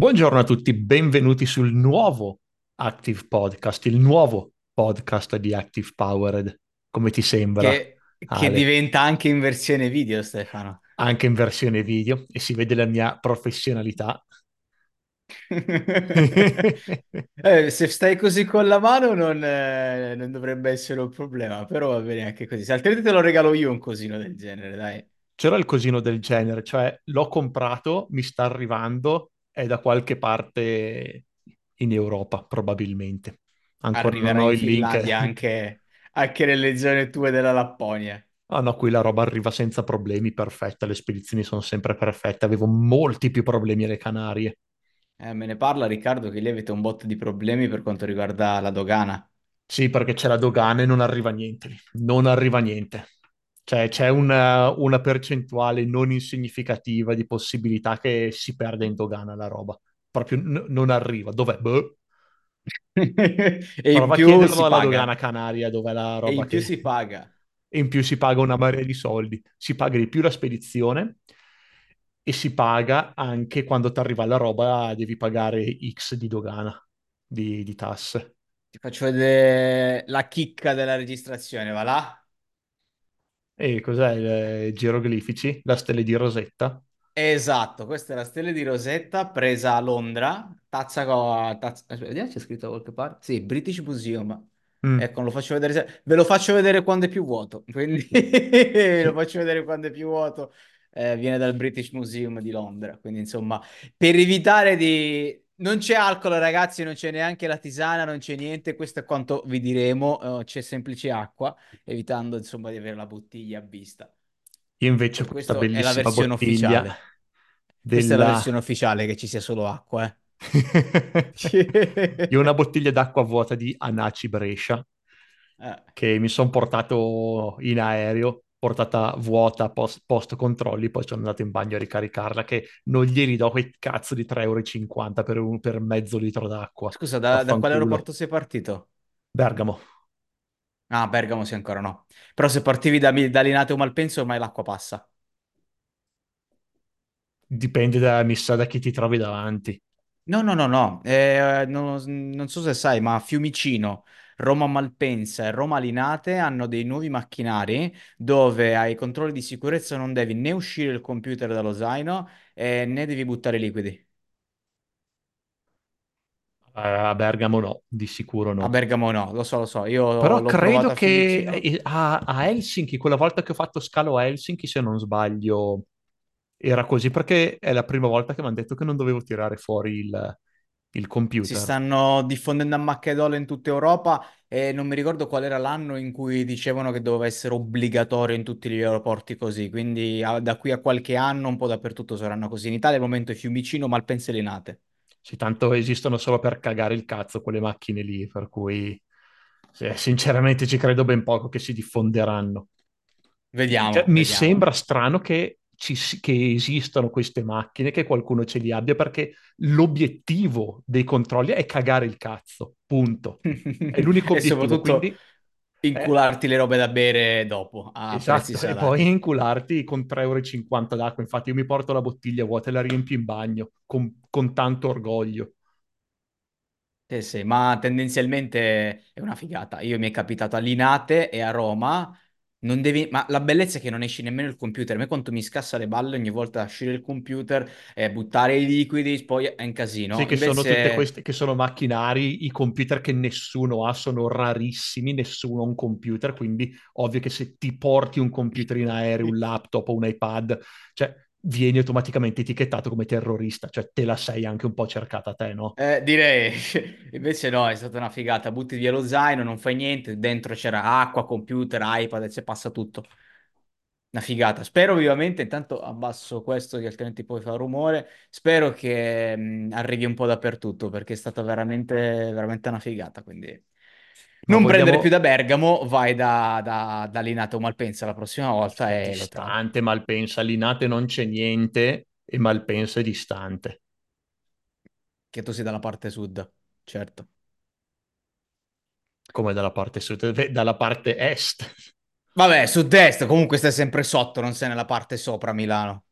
Buongiorno a tutti, benvenuti sul nuovo Active Podcast, il nuovo podcast di Active Powered. Come ti sembra, Che, che diventa anche in versione video, Stefano. Anche in versione video e si vede la mia professionalità. Eh, se stai così con la mano non, eh, non dovrebbe essere un problema, però va bene anche così. Se altrimenti te lo regalo io un cosino del genere, dai. C'era il cosino del genere, cioè l'ho comprato, mi sta arrivando, è da qualche parte in Europa, probabilmente. Ancora non Arriverà ho il link. Anche, anche nelle zone tue della Lapponia. Ah no, qui la roba arriva senza problemi, perfetta, le spedizioni sono sempre perfette. Avevo molti più problemi alle Canarie. Eh, me ne parla Riccardo che lì avete un botto di problemi per quanto riguarda la dogana. Sì, perché c'è la dogana e non arriva niente. Non arriva niente. Cioè, c'è una, una percentuale non insignificativa di possibilità che si perda in dogana la roba. Proprio n- non arriva. Dov'è? Boh. E in Prova a più chiederlo si alla paga. dogana canaria, dov'è la E roba in più che... si paga. E in più si paga una marea di soldi. Si paga di più la spedizione e si paga anche quando ti arriva la roba, devi pagare X di dogana, di, di tasse. Ti faccio vedere la chicca della registrazione, va là? E cos'è il geroglifici? La stella di Rosetta? Esatto, questa è la stella di Rosetta presa a Londra, tazza. Tazza... vediamo c'è scritto da qualche parte. Sì, British Museum. Mm. Ecco, lo faccio vedere, ve lo faccio vedere quando è più vuoto, quindi lo faccio vedere quando è più vuoto. Eh, viene dal British Museum di Londra, quindi insomma, per evitare di... Non c'è alcol, ragazzi, non c'è neanche la tisana, non c'è niente, questo è quanto vi diremo, eh, c'è semplice acqua, evitando insomma di avere la bottiglia a vista. Io invece Per questa questo è la bellissima versione ufficiale. Questa è la della... versione ufficiale che ci sia solo acqua, Io ho una eh. bottiglia d'acqua vuota di Anaci Brescia Eh, che mi sono portato in aereo, portata vuota post, post controlli, poi sono andato in bagno a ricaricarla, che non glieli do quei cazzo di 3,50 euro per, un- per mezzo litro d'acqua. Scusa, da, da quale aeroporto sei partito? Bergamo. Ah, Bergamo sì, ancora no. Però se partivi da, da Linate o Malpensa ormai l'acqua passa. Dipende da, mi sa, da chi ti trovi davanti. No, no, no, no. Eh, non, non so se sai, ma Fiumicino, Roma Malpensa e Roma Linate hanno dei nuovi macchinari dove ai controlli di sicurezza non devi né uscire il computer dallo zaino eh, né devi buttare liquidi. A Bergamo no, di sicuro A no. Bergamo no, lo so, lo so. Io Però credo a che a, a Helsinki, quella volta che ho fatto scalo a Helsinki, se non sbaglio, era così perché è la prima volta che mi hanno detto che non dovevo tirare fuori il, il Si computer. stanno diffondendo a macchia in tutta Europa e non mi ricordo qual era l'anno in cui dicevano che doveva essere obbligatorio in tutti gli aeroporti così, quindi ah, da qui a qualche anno un po' dappertutto saranno così. In Italia al momento è Fiumicino, Malpensa e Linate. Sì, tanto esistono solo per cagare il cazzo quelle macchine lì, per cui sì, sinceramente ci credo ben poco che si diffonderanno. Cioè, Vediamo, mi vediamo. sembra strano che, ci che esistano queste macchine, che qualcuno ce li abbia, perché l'obiettivo dei controlli è cagare il cazzo, punto. È l'unico obiettivo, soprattutto quindi... eh, incularti le robe da bere dopo a prezzi esatto, e poi incularti con 3,50 euro d'acqua. Infatti io mi porto la bottiglia vuota e la riempio in bagno con, con tanto orgoglio. Sì, sì, ma tendenzialmente è una figata. Io mi è capitato a Linate e a Roma. Non devi... Ma la bellezza è che non esci nemmeno il computer. A me quanto mi scassa le balle ogni volta uscire il computer e buttare i liquidi, poi è un Sì, casino. che sono tutte Invece, queste, che sono macchinari, i computer che nessuno ha, sono rarissimi, nessuno ha un computer, quindi ovvio che se ti porti un computer in aereo, un laptop o un iPad, cioè vieni automaticamente etichettato come terrorista, cioè te la sei anche un po' cercata te, no? eh, direi, invece no, è stata una figata. Butti via lo zaino, non fai niente. Dentro c'era acqua, computer, iPad, e ci passa tutto. Una figata. Spero vivamente, intanto abbasso questo che altrimenti poi fa rumore. Spero che mh, arrivi un po' dappertutto perché è stata veramente, veramente una figata. Quindi Non prendere più vogliamo da Bergamo, vai da, da, da Linate o Malpensa la prossima volta trovi. distante, Malpensa, Linate non c'è niente e Malpensa è distante, Che tu sei dalla parte sud, certo. come dalla parte sud, beh, dalla parte est. Vabbè, sud-est, comunque stai sempre sotto, non sei nella parte sopra Milano.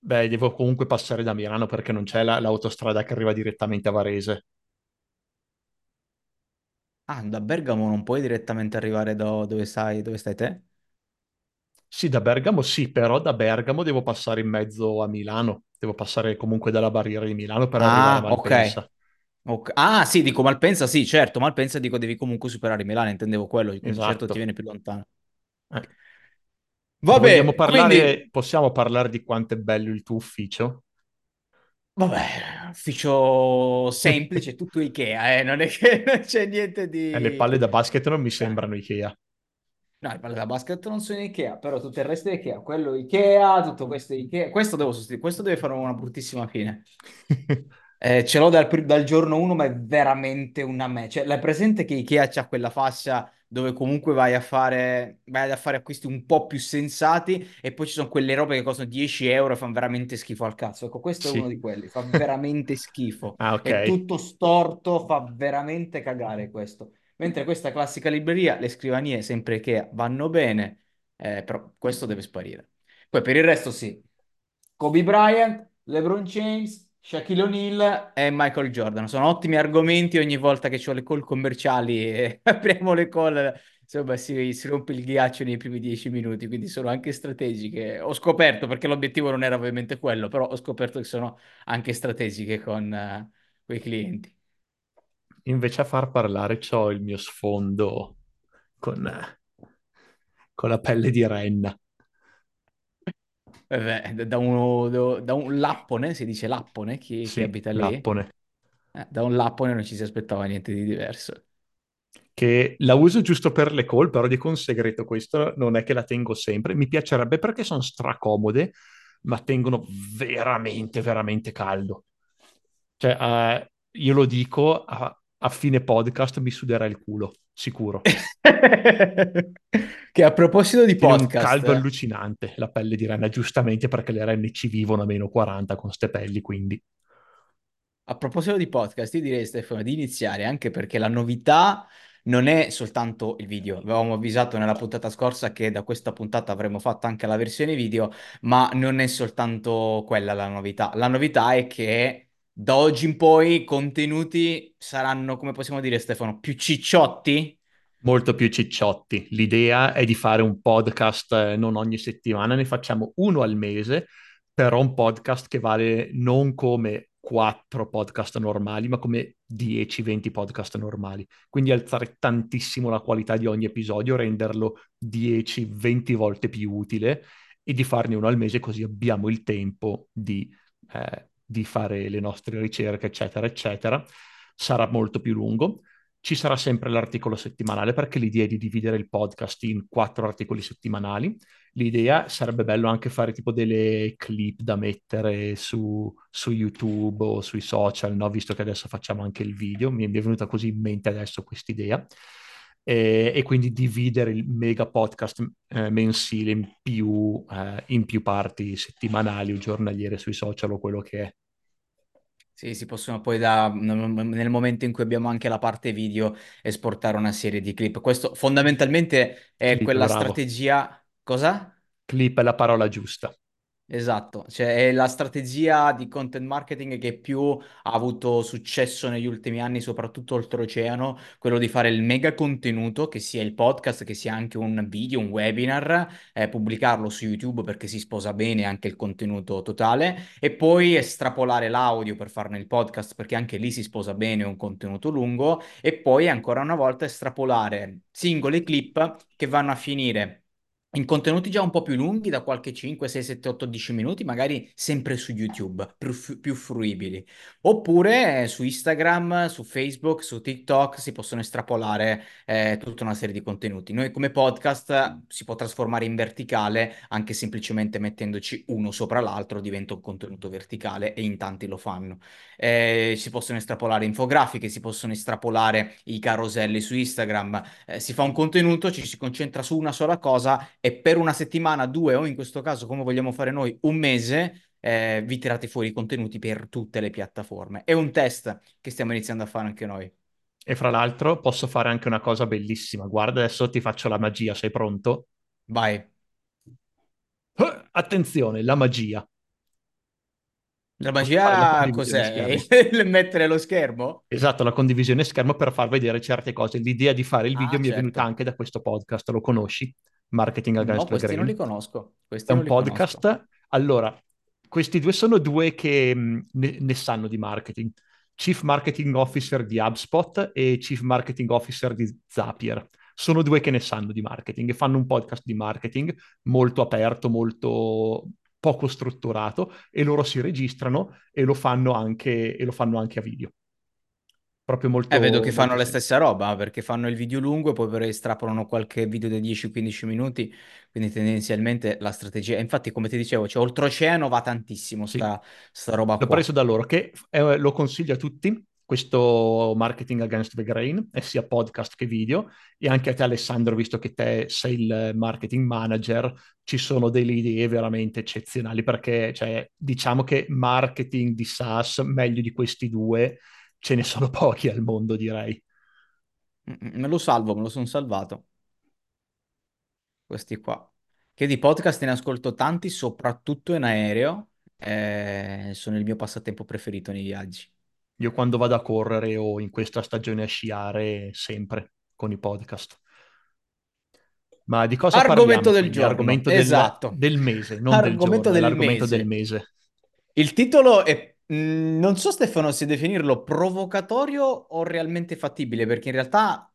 Beh, devo comunque passare da Milano perché non c'è la- l'autostrada che arriva direttamente a Varese. Ah, da Bergamo non puoi direttamente arrivare da dove stai, dove stai te? Sì, da Bergamo sì, però da Bergamo devo passare in mezzo a Milano. Devo passare comunque dalla barriera di Milano per arrivare a Ah, ok. Malpensa. Ok. Ah, sì, dico Malpensa, sì, certo, Malpensa dico devi comunque superare Milano, intendevo quello, quindi certo ti Esatto. viene più lontano. Eh. Vogliamo Vabbè, quindi, parlare, possiamo parlare di quanto è bello il tuo ufficio? Vabbè, ufficio semplice, tutto Ikea, eh, non è che non c'è niente E le di... palle da basket non mi Cioè, sembrano Ikea. No, i palle da basket non sono Ikea, però tutto il resto è Ikea. Quello Ikea, tutto questo è Ikea. Questo devo sostituire, questo deve fare una bruttissima fine. Eh, ce l'ho dal, dal giorno 1, ma è veramente una me. Cioè, l'hai presente che Ikea c'ha quella fascia dove comunque vai a fare, vai a fare acquisti un po' più sensati e poi ci sono quelle robe che costano 10 euro e fanno veramente schifo al cazzo. Ecco, questo è uno di quelli, fa veramente schifo. Ah, È ok. tutto storto, fa veramente cagare questo. Mentre questa classica libreria, le scrivanie sempre Ikea vanno bene, eh, però questo deve sparire. Poi per il resto sì. Kobe Bryant, LeBron James, Shaquille O'Neal e Michael Jordan. Sono ottimi argomenti ogni volta che ho le call commerciali e apriamo le call. Insomma, si, si rompe il ghiaccio nei primi dieci minuti, quindi sono anche strategiche. Ho scoperto, perché l'obiettivo non era ovviamente quello, però ho scoperto che sono anche strategiche con eh, quei clienti. Invece a far parlare c'ho il mio sfondo con, eh, con la pelle di renna. Eh beh, da, uno, da un lappone, si dice lappone, chi, chi Sì, abita lì, lappone. Eh, da un lappone non ci si aspettava niente di diverso. Che la uso giusto per le call, però dico un segreto, questo non è che la tengo sempre. Mi piacerebbe perché sono stracomode, ma tengono veramente, veramente caldo. Cioè, eh, io lo dico, a, a fine podcast mi suderà il culo, sicuro. Che a proposito di Tiene un caldo podcast, allucinante la pelle di renna, giustamente perché le renne ci vivono a meno 40 con ste pelli, quindi a proposito di podcast, io direi Stefano di iniziare anche perché la novità non è soltanto il video. Avevamo avvisato nella puntata scorsa che da questa puntata avremmo fatto anche la versione video, ma non è soltanto quella la novità. La novità è che da oggi in poi i contenuti saranno, come possiamo dire Stefano, più cicciotti molto più cicciotti. L'idea è di fare un podcast eh, non ogni settimana, ne facciamo uno al mese, però un podcast che vale non come quattro podcast normali, ma come 10-20 podcast normali. Quindi alzare tantissimo la qualità di ogni episodio, renderlo 10-20 volte più utile e di farne uno al mese così abbiamo il tempo di, eh, di fare le nostre ricerche, eccetera, eccetera. Sarà molto più lungo ci sarà sempre l'articolo settimanale perché l'idea è di dividere il podcast in quattro articoli settimanali. L'idea sarebbe bello anche fare tipo delle clip da mettere su, su YouTube o sui social, no? Visto che adesso facciamo anche il video, mi è venuta così in mente adesso quest'idea. E, e quindi dividere il mega podcast eh, mensile in più, eh, in più parti settimanali o giornaliere sui social o quello che è. Sì, si possono poi da, nel momento in cui abbiamo anche la parte video esportare una serie di clip. Questo fondamentalmente è Clip, quella bravo. strategia. Cosa? Clip è la parola giusta. Esatto, cioè è la strategia di content marketing che più ha avuto successo negli ultimi anni, soprattutto oltreoceano, quello di fare il mega contenuto, che sia il podcast, che sia anche un video, un webinar, eh, pubblicarlo su YouTube perché si sposa bene anche il contenuto totale, e poi estrapolare l'audio per farne il podcast perché anche lì si sposa bene un contenuto lungo, e poi ancora una volta estrapolare singole clip che vanno a finire in contenuti già un po' più lunghi, da qualche 5, 6, 7, 8, 10 minuti, magari sempre su YouTube, più, più fruibili. Oppure eh, su Instagram, su Facebook, su TikTok si possono estrapolare eh, tutta una serie di contenuti. Noi come podcast eh, si può trasformare in verticale anche semplicemente mettendoci uno sopra l'altro, diventa un contenuto verticale e in tanti lo fanno. Eh, si possono estrapolare infografiche, si possono estrapolare i caroselli su Instagram. Eh, si fa un contenuto, ci si concentra su una sola cosa e per una settimana, due o in questo caso, come vogliamo fare noi, un mese, eh, vi tirate fuori i contenuti per tutte le piattaforme. È un test che stiamo iniziando a fare anche noi. E fra l'altro posso fare anche una cosa bellissima. Guarda, adesso ti faccio la magia, sei pronto? Vai. Eh, Attenzione, la magia. La magia cos'è? Il mettere lo schermo? Esatto, la condivisione schermo per far vedere certe cose. L'idea di fare il video Ah, mi è venuta certo. anche da questo podcast, lo conosci? Marketing No, Against the questi non li conosco. È Questi non un li conosco. podcast. Allora, questi due sono due che mh, ne, ne sanno di marketing. Chief Marketing Officer di HubSpot e Chief Marketing Officer di Zapier. Sono due che ne sanno di marketing e fanno un podcast di marketing molto aperto, molto poco strutturato e loro si registrano e lo fanno anche, e lo fanno anche a video. Proprio Eh, vedo molto, che fanno molto la stessa roba, perché fanno il video lungo e poi estrapolano qualche video da 10-15 minuti, quindi tendenzialmente la strategia... Infatti, come ti dicevo, cioè, oltreoceano va tantissimo Sì, sta, sta roba l'ho preso qua. da loro, che eh, lo consiglio a tutti, questo Marketing Against the Grain, è sia podcast che video, e anche a te Alessandro, visto che te sei il marketing manager, ci sono delle idee veramente eccezionali, perché cioè, diciamo che marketing di SaaS, meglio di questi due, ce ne sono pochi al mondo, direi. Me lo salvo, me lo sono salvato, questi qua. Che di podcast ne ascolto tanti, soprattutto in aereo, eh, sono il mio passatempo preferito nei viaggi. Io quando vado a correre o in questa stagione a sciare, sempre con i podcast. Ma di cosa Argomento parliamo del giorno, Argomento del, esatto. del mese, non del Argomento giorno, è del l'argomento del mese. mese. Il titolo è, mh, non so Stefano se definirlo provocatorio o realmente fattibile, perché in realtà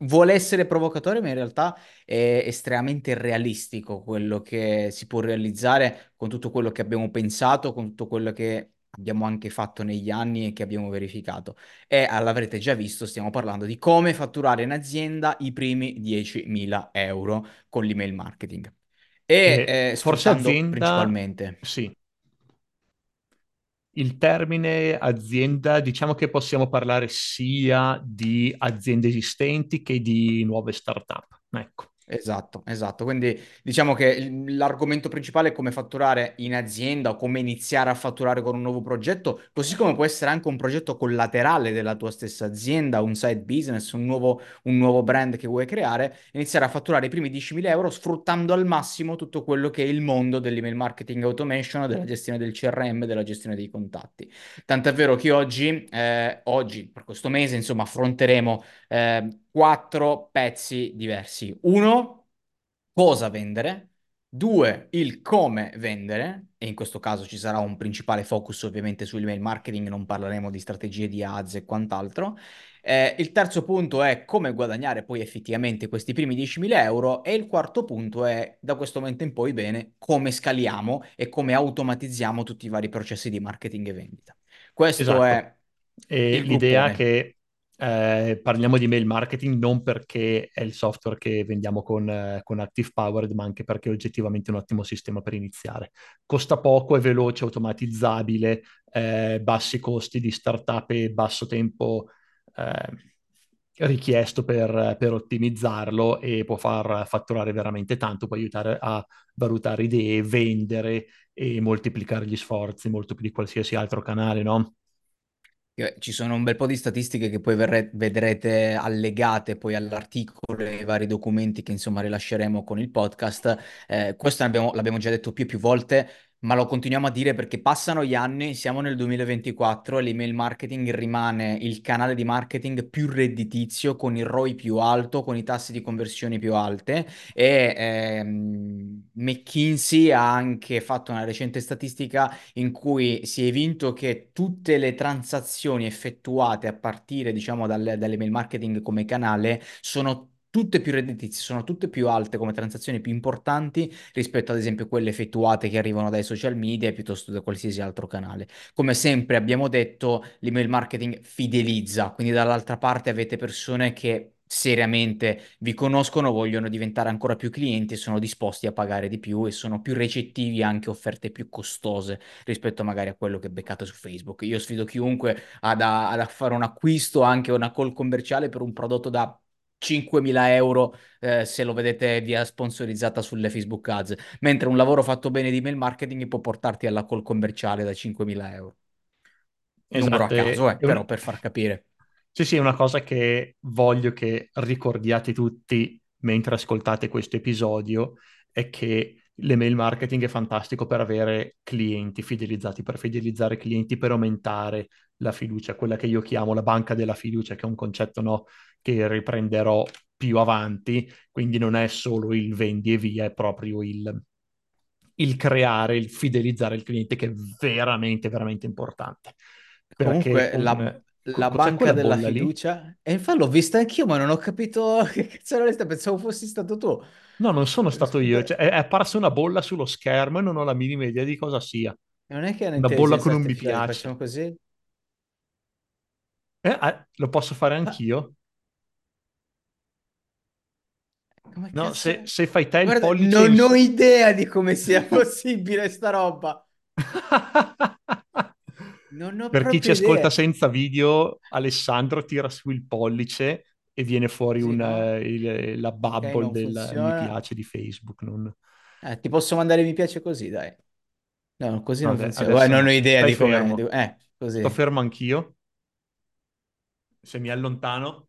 vuole essere provocatorio, ma in realtà è estremamente realistico quello che si può realizzare con tutto quello che abbiamo pensato, con tutto quello che abbiamo anche fatto negli anni e che abbiamo verificato. E l'avrete già visto, stiamo parlando di come fatturare in azienda i primi 10.000 euro con l'email marketing. E E eh, forse sfruttando azienda, principalmente. sì, il termine azienda, diciamo che possiamo parlare sia di aziende esistenti che di nuove startup. Ecco, Esatto, esatto. Quindi diciamo che l'argomento principale è come fatturare in azienda o come iniziare a fatturare con un nuovo progetto, così come può essere anche un progetto collaterale della tua stessa azienda, un side business, un nuovo, un nuovo brand che vuoi creare, iniziare a fatturare i primi 10.000 euro sfruttando al massimo tutto quello che è il mondo dell'email marketing automation, della gestione del CRM, della gestione dei contatti. Tant'è vero che oggi, eh, oggi, per questo mese, insomma, affronteremo eh, quattro pezzi diversi. Uno, cosa vendere. Due, il come vendere, e in questo caso ci sarà un principale focus ovviamente sull'email marketing, non parleremo di strategie di ads e quant'altro. Eh, il terzo punto è come guadagnare poi effettivamente questi primi 10.000 euro e il quarto punto è da questo momento in poi bene come scaliamo e come automatizziamo tutti i vari processi di marketing e vendita. Questo esatto. è E l'idea che eh, parliamo di mail marketing non perché è il software che vendiamo con, eh, con Active Powered, ma anche perché è oggettivamente un ottimo sistema per iniziare. Costa poco, è veloce, automatizzabile, eh, bassi costi di startup e basso tempo eh, richiesto per, per ottimizzarlo e può far fatturare veramente tanto, può aiutare a valutare idee, vendere e moltiplicare gli sforzi molto più di qualsiasi altro canale, no? Ci sono un bel po' di statistiche che poi verre- vedrete allegate poi all'articolo e ai vari documenti che insomma rilasceremo con il podcast. Eh, questo abbiamo- l'abbiamo già detto più e più volte, ma lo continuiamo a dire perché passano gli anni, siamo nel 2024 e l'email marketing rimane il canale di marketing più redditizio, con il ROI più alto, con i tassi di conversione più alte e ehm, McKinsey ha anche fatto una recente statistica in cui si è evinto che tutte le transazioni effettuate a partire, diciamo, dal, dall'email marketing come canale sono tutte più redditizie, sono tutte più alte come transazioni più importanti rispetto ad esempio quelle effettuate che arrivano dai social media piuttosto da qualsiasi altro canale. Come sempre abbiamo detto, l'email marketing fidelizza, quindi dall'altra parte avete persone che seriamente vi conoscono, vogliono diventare ancora più clienti e sono disposti a pagare di più e sono più recettivi anche offerte più costose rispetto magari a quello che beccate su Facebook. Io sfido chiunque ad, a, ad fare un acquisto, anche una call commerciale per un prodotto da 5.000 euro eh, se lo vedete via sponsorizzata sulle Facebook Ads, mentre un lavoro fatto bene di mail marketing può portarti alla call commerciale da 5.000 euro. Numero a Esatto, caso, eh, però un- per far capire. Sì, sì, è una cosa che voglio che ricordiate tutti mentre ascoltate questo episodio è che l'email marketing è fantastico per avere clienti fidelizzati, per fidelizzare clienti, per aumentare la fiducia, quella che io chiamo la banca della fiducia, che è un concetto no, che riprenderò più avanti, quindi non è solo il vendi e via, è proprio il, il creare, il fidelizzare il cliente che è veramente, veramente importante. Comunque Perché la, un... la Cos'è banca della bolla lì? fiducia... E infatti l'ho vista anch'io, ma non ho capito che cazzo era questa, pensavo fossi stato tu. No, non sono stato io, cioè, è, è apparsa una bolla sullo schermo e non ho la minima idea di cosa sia. non è che è Una bolla con un mi piace. facciamo così? Eh, eh, lo posso fare Ma anch'io? come No, se, se fai te il Guarda, pollice in non ho idea di come sia possibile sta roba. Per chi ci proprio ascolta idea. senza video, Alessandro tira su il pollice e viene fuori Così, un, no? eh, il- la Ok, bubble non del mi piace di Facebook. non- Eh, ti posso mandare mi piace così, dai. No, così no, non funziona. Adesso non ho idea di come... fermo. Eh, Sto così. fermo anch'io. Se mi allontano,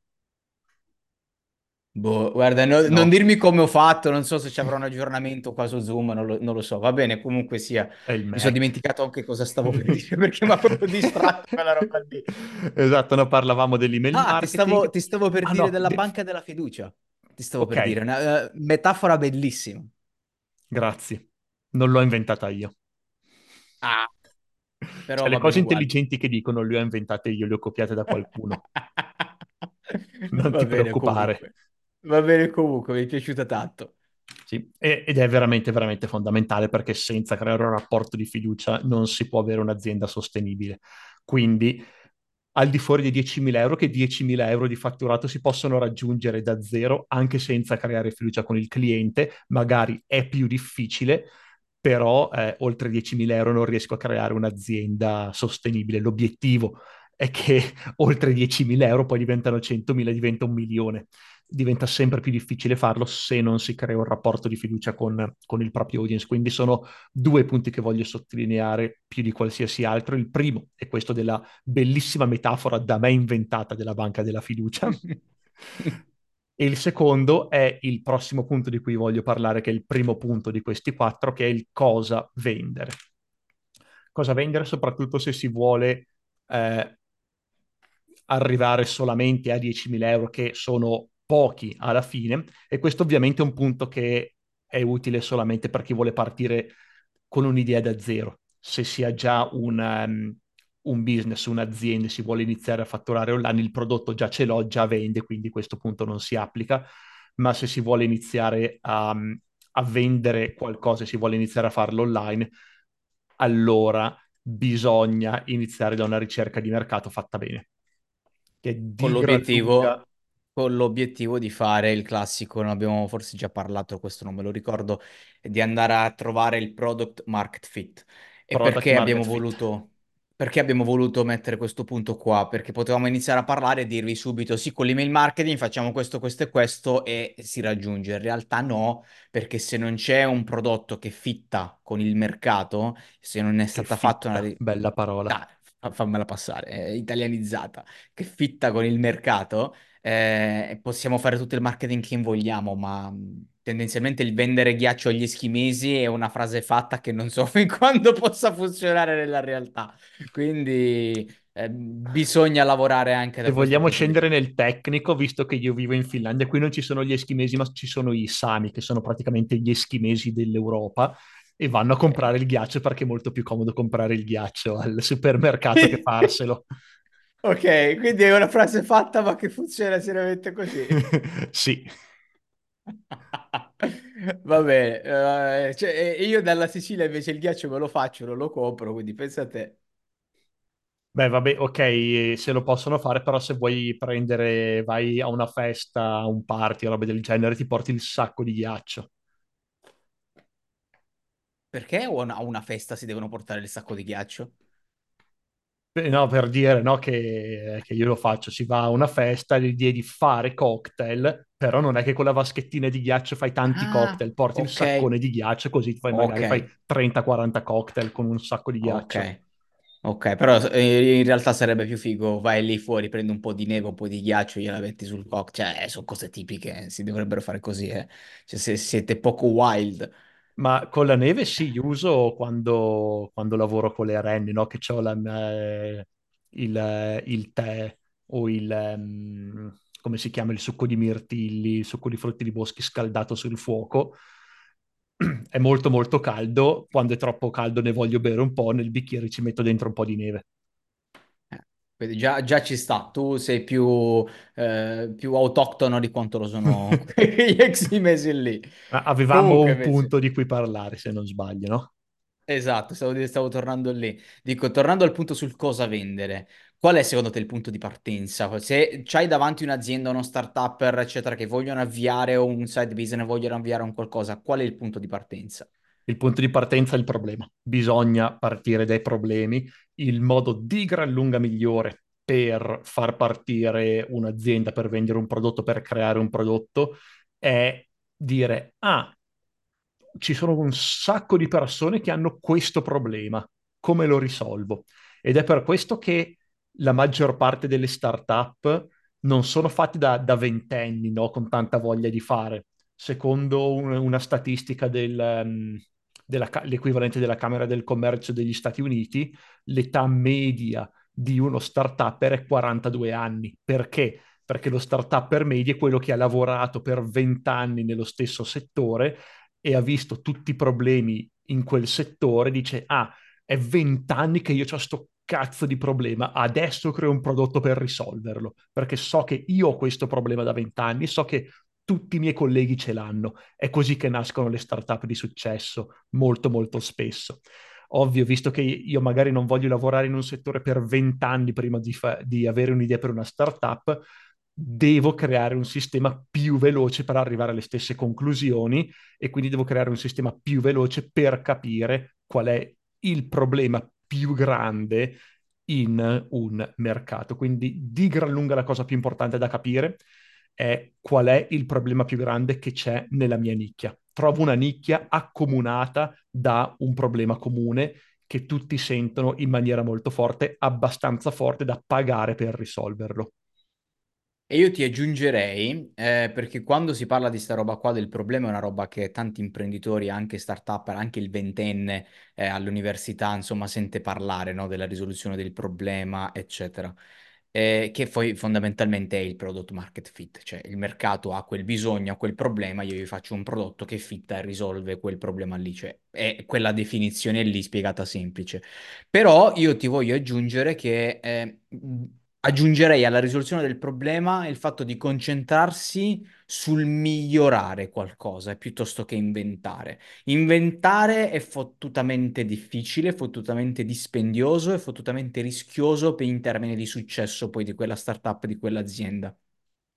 Boh, guarda, no- non no, dirmi come ho fatto, non so se ci avrò un aggiornamento qua su Zoom, non lo, non lo so. Va bene, comunque sia. Mi sono dimenticato anche cosa stavo per dire perché mi ha proprio distratto quella roba lì. Esatto, no, parlavamo dell'email Ah, ti stavo, ti stavo per Ah dire no, della de- banca della fiducia. Ti stavo ok, per dire, una eh, metafora bellissima. grazie. Non l'ho inventata io. Ah, però Cioè, le cose uguale. intelligenti che dicono le ho inventate io, le ho copiate da qualcuno. Non Va ti bene preoccupare. comunque. Va bene comunque, mi è piaciuta tanto. Sì, ed è veramente, veramente fondamentale perché senza creare un rapporto di fiducia non si può avere un'azienda sostenibile. Quindi, al di fuori dei 10.000 euro, che 10.000 euro di fatturato si possono raggiungere da zero anche senza creare fiducia con il cliente, magari è più difficile, però eh, oltre 10.000 euro non riesco a creare un'azienda sostenibile. L'obiettivo è che oltre 10.000 euro poi diventano 100.000, diventa un milione diventa sempre più difficile farlo se non si crea un rapporto di fiducia con, con il proprio audience. Quindi sono due punti che voglio sottolineare più di qualsiasi altro. Il primo è questo della bellissima metafora da me inventata della banca della fiducia. E il secondo è il prossimo punto di cui voglio parlare, che è il primo punto di questi quattro, che è il cosa vendere. Cosa vendere soprattutto se si vuole eh, arrivare solamente a 10.000 euro, che sono pochi alla fine, e questo ovviamente è un punto che è utile solamente per chi vuole partire con un'idea da zero. Se si ha già un, um, un business, un'azienda, si vuole iniziare a fatturare online, il prodotto già ce l'ho, già vende, quindi questo punto non si applica, ma se si vuole iniziare a, a vendere qualcosa, si vuole iniziare a farlo online, allora bisogna iniziare da una ricerca di mercato fatta bene, che con l'obiettivo con l'obiettivo di fare il classico, ne abbiamo forse già parlato, questo non me lo ricordo, di andare a trovare il product market fit. E product perché abbiamo fit. voluto, perché abbiamo voluto mettere questo punto qua? Perché potevamo iniziare a parlare e dirvi subito, sì, con l'email marketing facciamo questo, questo e questo e si raggiunge. In realtà no, perché se non c'è un prodotto che fitta con il mercato, se non è Che stata fatta una... bella parola. Fammela passare, è italianizzata, che fitta con il mercato eh, possiamo fare tutto il marketing che vogliamo, ma mh, tendenzialmente il vendere ghiaccio agli eschimesi è una frase fatta che non so fin quando possa funzionare nella realtà. Quindi eh, bisogna lavorare anche Se da questo vogliamo scendere nel tecnico, visto che io vivo in Finlandia, qui non ci sono gli eschimesi, ma ci sono i sami, che sono praticamente gli eschimesi dell'Europa, e vanno a comprare il ghiaccio perché è molto più comodo comprare il ghiaccio al supermercato che farselo. Ok, quindi è una frase fatta ma che funziona seriamente così. Sì. Va bene, eh, cioè, e io dalla Sicilia invece il ghiaccio me lo faccio, non lo compro, quindi pensa a te. Beh, vabbè, ok, se lo possono fare, però se vuoi prendere, vai a una festa, a un party, robe del genere, ti porti il sacco di ghiaccio. Perché a una festa si devono portare il sacco di ghiaccio? Beh, No, per dire no, che, che io lo faccio, si va a una festa, l'idea di fare cocktail, però non è che con la vaschettina di ghiaccio fai tanti Ah, cocktail, porti il ok, saccone di ghiaccio, così fai, magari fai 30-40 cocktail con un sacco di ghiaccio. ok, ok, però eh, in realtà sarebbe più figo, vai lì fuori, prendi un po' di neve, un po' di ghiaccio, gliela metti sul cocktail, cioè, eh, sono cose tipiche, eh, si dovrebbero fare così, eh. Cioè, se siete poco wild. Ma con la neve sì, uso quando, quando lavoro con le renne, no? Che ho la, eh, il, il tè o il, ehm, come si chiama, il succo di mirtilli, il succo di frutti di boschi scaldato sul fuoco. È molto molto caldo, quando è troppo caldo ne voglio bere un po', nel bicchiere ci metto dentro un po' di neve. Quindi già, già ci sta, tu sei più, eh, più autoctono di quanto lo sono gli eximesi lì. Ma Avevamo Comunque un invece... punto di cui parlare, se non sbaglio, no? Esatto, stavo, stavo tornando lì. Dico, tornando al punto sul cosa vendere, qual è secondo te il punto di partenza? Se c'hai davanti un'azienda, uno startupper, eccetera, che vogliono avviare o un side business, vogliono avviare un qualcosa, qual è il punto di partenza? Il punto di partenza è il problema. Bisogna partire dai problemi. Il modo di gran lunga migliore per far partire un'azienda, per vendere un prodotto, per creare un prodotto, è dire, ah, ci sono un sacco di persone che hanno questo problema, come lo risolvo? Ed è per questo che la maggior parte delle start-up non sono fatte da, da ventenni, no? Con tanta voglia di fare. Secondo un- una statistica del, um, della l'equivalente della Camera del Commercio degli Stati Uniti, l'età media di uno start-upper è 42 anni. Perché? Perché lo start-upper medio è quello che ha lavorato per 20 anni nello stesso settore e ha visto tutti i problemi in quel settore, dice, ah, è vent'anni che io ho sto cazzo di problema, adesso creo un prodotto per risolverlo, perché so che io ho questo problema da vent'anni, so che tutti i miei colleghi ce l'hanno. È così che nascono le startup di successo, molto molto spesso. Ovvio, visto che io magari non voglio lavorare in un settore per vent'anni prima di, fa- di avere un'idea per una startup, devo creare un sistema più veloce per arrivare alle stesse conclusioni e quindi devo creare un sistema più veloce per capire qual è il problema più grande in un mercato. Quindi di gran lunga la cosa più importante da capire è qual è il problema più grande che c'è nella mia nicchia. Trovo una nicchia accomunata da un problema comune che tutti sentono in maniera molto forte, abbastanza forte da pagare per risolverlo. E io ti aggiungerei, eh, perché quando si parla di sta roba qua del problema è una roba che tanti imprenditori, anche start-up, anche il ventenne eh, all'università, insomma, sente parlare, no, della risoluzione del problema, eccetera. Eh, che poi fondamentalmente è il product market fit, cioè il mercato ha quel bisogno, ha quel problema, io vi faccio un prodotto che fitta e risolve quel problema lì, cioè è quella definizione lì spiegata semplice. Però io ti voglio aggiungere che eh, aggiungerei alla risoluzione del problema il fatto di concentrarsi sul migliorare qualcosa piuttosto che inventare. Inventare è fottutamente difficile, fottutamente dispendioso e fottutamente rischioso per in termini di successo poi di quella startup, di quell'azienda.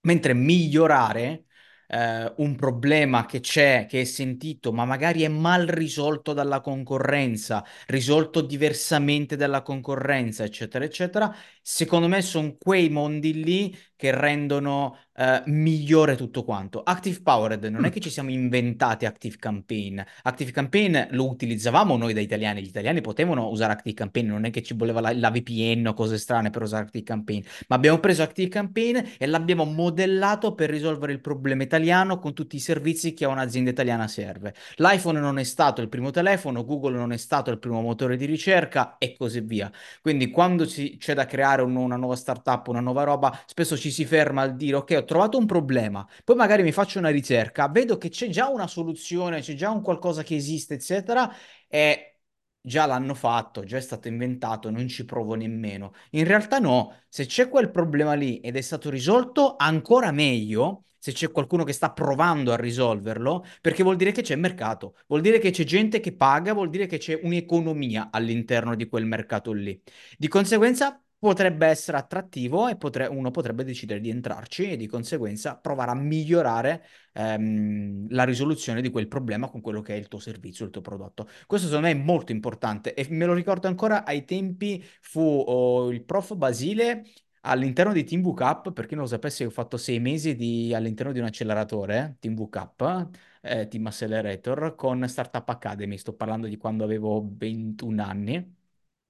Mentre migliorare eh, un problema che c'è, che è sentito, ma magari è mal risolto dalla concorrenza, risolto diversamente dalla concorrenza, eccetera, eccetera, secondo me sono quei mondi lì che rendono eh, migliore tutto quanto. Active Powered non è che ci siamo inventati Active Campaign. Active Campaign lo utilizzavamo noi da italiani. Gli italiani potevano usare Active Campaign, non è che ci voleva la, la VPN o cose strane per usare Active Campaign, ma abbiamo preso Active Campaign e l'abbiamo modellato per risolvere il problema italiano con tutti i servizi che a un'azienda italiana serve. L'iPhone non è stato il primo telefono, Google non è stato il primo motore di ricerca e così via. Quindi quando ci, c'è da creare un, una nuova startup, una nuova roba, spesso ci si ferma al dire ok, ho trovato un problema, poi magari mi faccio una ricerca, vedo che c'è già una soluzione, c'è già un qualcosa che esiste, eccetera, e già l'hanno fatto, già è stato inventato, non ci provo nemmeno. In realtà no, se c'è quel problema lì ed è stato risolto, ancora meglio. Se c'è qualcuno che sta provando a risolverlo, perché vuol dire che c'è mercato, vuol dire che c'è gente che paga, vuol dire che c'è un'economia all'interno di quel mercato lì. Di conseguenza, potrebbe essere attrattivo e potre- uno potrebbe decidere di entrarci e di conseguenza provare a migliorare ehm, la risoluzione di quel problema con quello che è il tuo servizio, il tuo prodotto. Questo secondo me è molto importante e me lo ricordo ancora ai tempi fu oh, il prof Basile all'interno di Team Up, per chi non lo sapesse, ho fatto sei mesi di- all'interno di un acceleratore, Team Up, eh, Team Accelerator, con Startup Academy. Sto parlando di quando avevo 21 anni.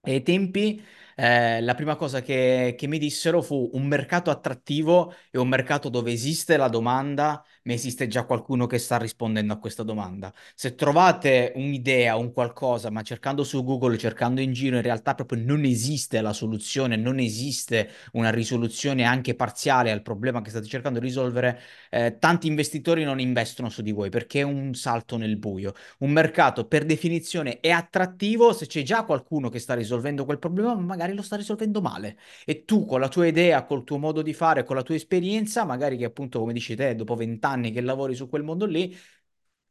E ai tempi eh, la prima cosa che, che mi dissero fu un mercato attrattivo e un mercato dove esiste la domanda, ma esiste già qualcuno che sta rispondendo a questa domanda. Se trovate un'idea, un qualcosa, ma cercando su Google, cercando in giro, in realtà proprio non esiste la soluzione, non esiste una risoluzione anche parziale al problema che state cercando di risolvere, eh, tanti investitori non investono su di voi perché è un salto nel buio. Un mercato per definizione è attrattivo se c'è già qualcuno che sta risolvendo quel problema, ma magari lo sta risolvendo male. E tu con la tua idea, col tuo modo di fare, con la tua esperienza, magari che appunto, come dici te, dopo vent'anni che lavori su quel mondo lì,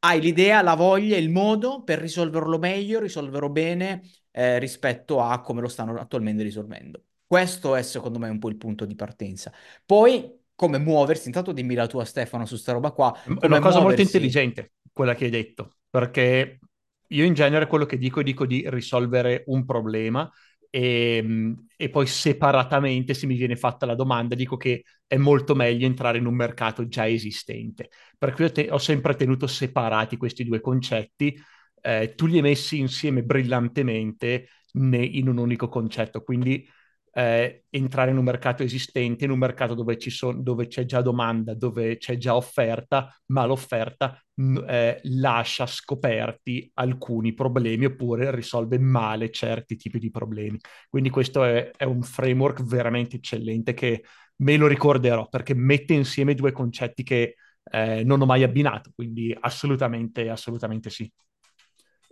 hai l'idea, la voglia, il modo per risolverlo meglio, risolverlo bene eh, rispetto a come lo stanno attualmente risolvendo. Questo è secondo me un po' il punto di partenza. Poi come muoversi, intanto dimmi la tua Stefano su sta roba qua, È una cosa molto muoversi. intelligente quella che hai detto, perché io in genere quello che dico, dico di risolvere un problema e, e poi separatamente, se mi viene fatta la domanda, dico che è molto meglio entrare in un mercato già esistente. Per cui ho, te- ho sempre tenuto separati questi due concetti, eh, tu li hai messi insieme brillantemente ne- in un unico concetto, quindi eh, entrare in un mercato esistente, in un mercato dove, son, dove c'è già domanda, dove c'è già offerta, ma l'offerta eh, lascia scoperti alcuni problemi oppure risolve male certi tipi di problemi. Quindi questo è, è un framework veramente eccellente che me lo ricorderò perché mette insieme due concetti che eh, non ho mai abbinato, quindi assolutamente, assolutamente sì.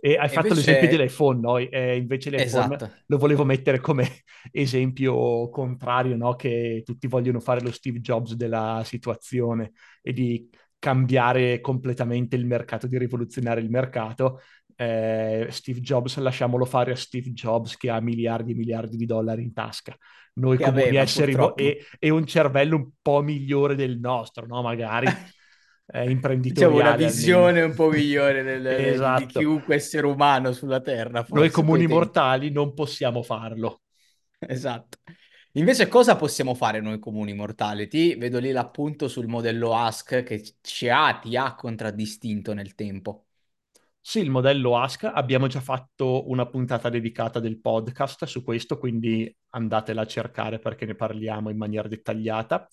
E hai E fatto l'esempio invece, dell'iPhone, no? E invece l'iPhone esatto. lo volevo mettere come esempio contrario, no? Che tutti vogliono fare lo Steve Jobs della situazione e di cambiare completamente il mercato, di rivoluzionare il mercato. Eh, Steve Jobs, lasciamolo fare a Steve Jobs che ha miliardi e miliardi di dollari in tasca. Noi Che comuni aveva, esseri e, e un cervello un po' migliore del nostro, no? Magari eh, Diciamo una imprenditoriale almeno. visione un po' migliore del- del- di, Esatto. chiunque essere umano sulla Terra, Noi comuni mortali non possiamo farlo. Esatto. Invece cosa possiamo fare noi comuni mortali? Ti vedo lì l'appunto sul modello Ask che ci ha, ti ha contraddistinto nel tempo. Sì, il modello Ask, abbiamo già fatto una puntata dedicata del podcast su questo, quindi andatela a cercare perché ne parliamo in maniera dettagliata.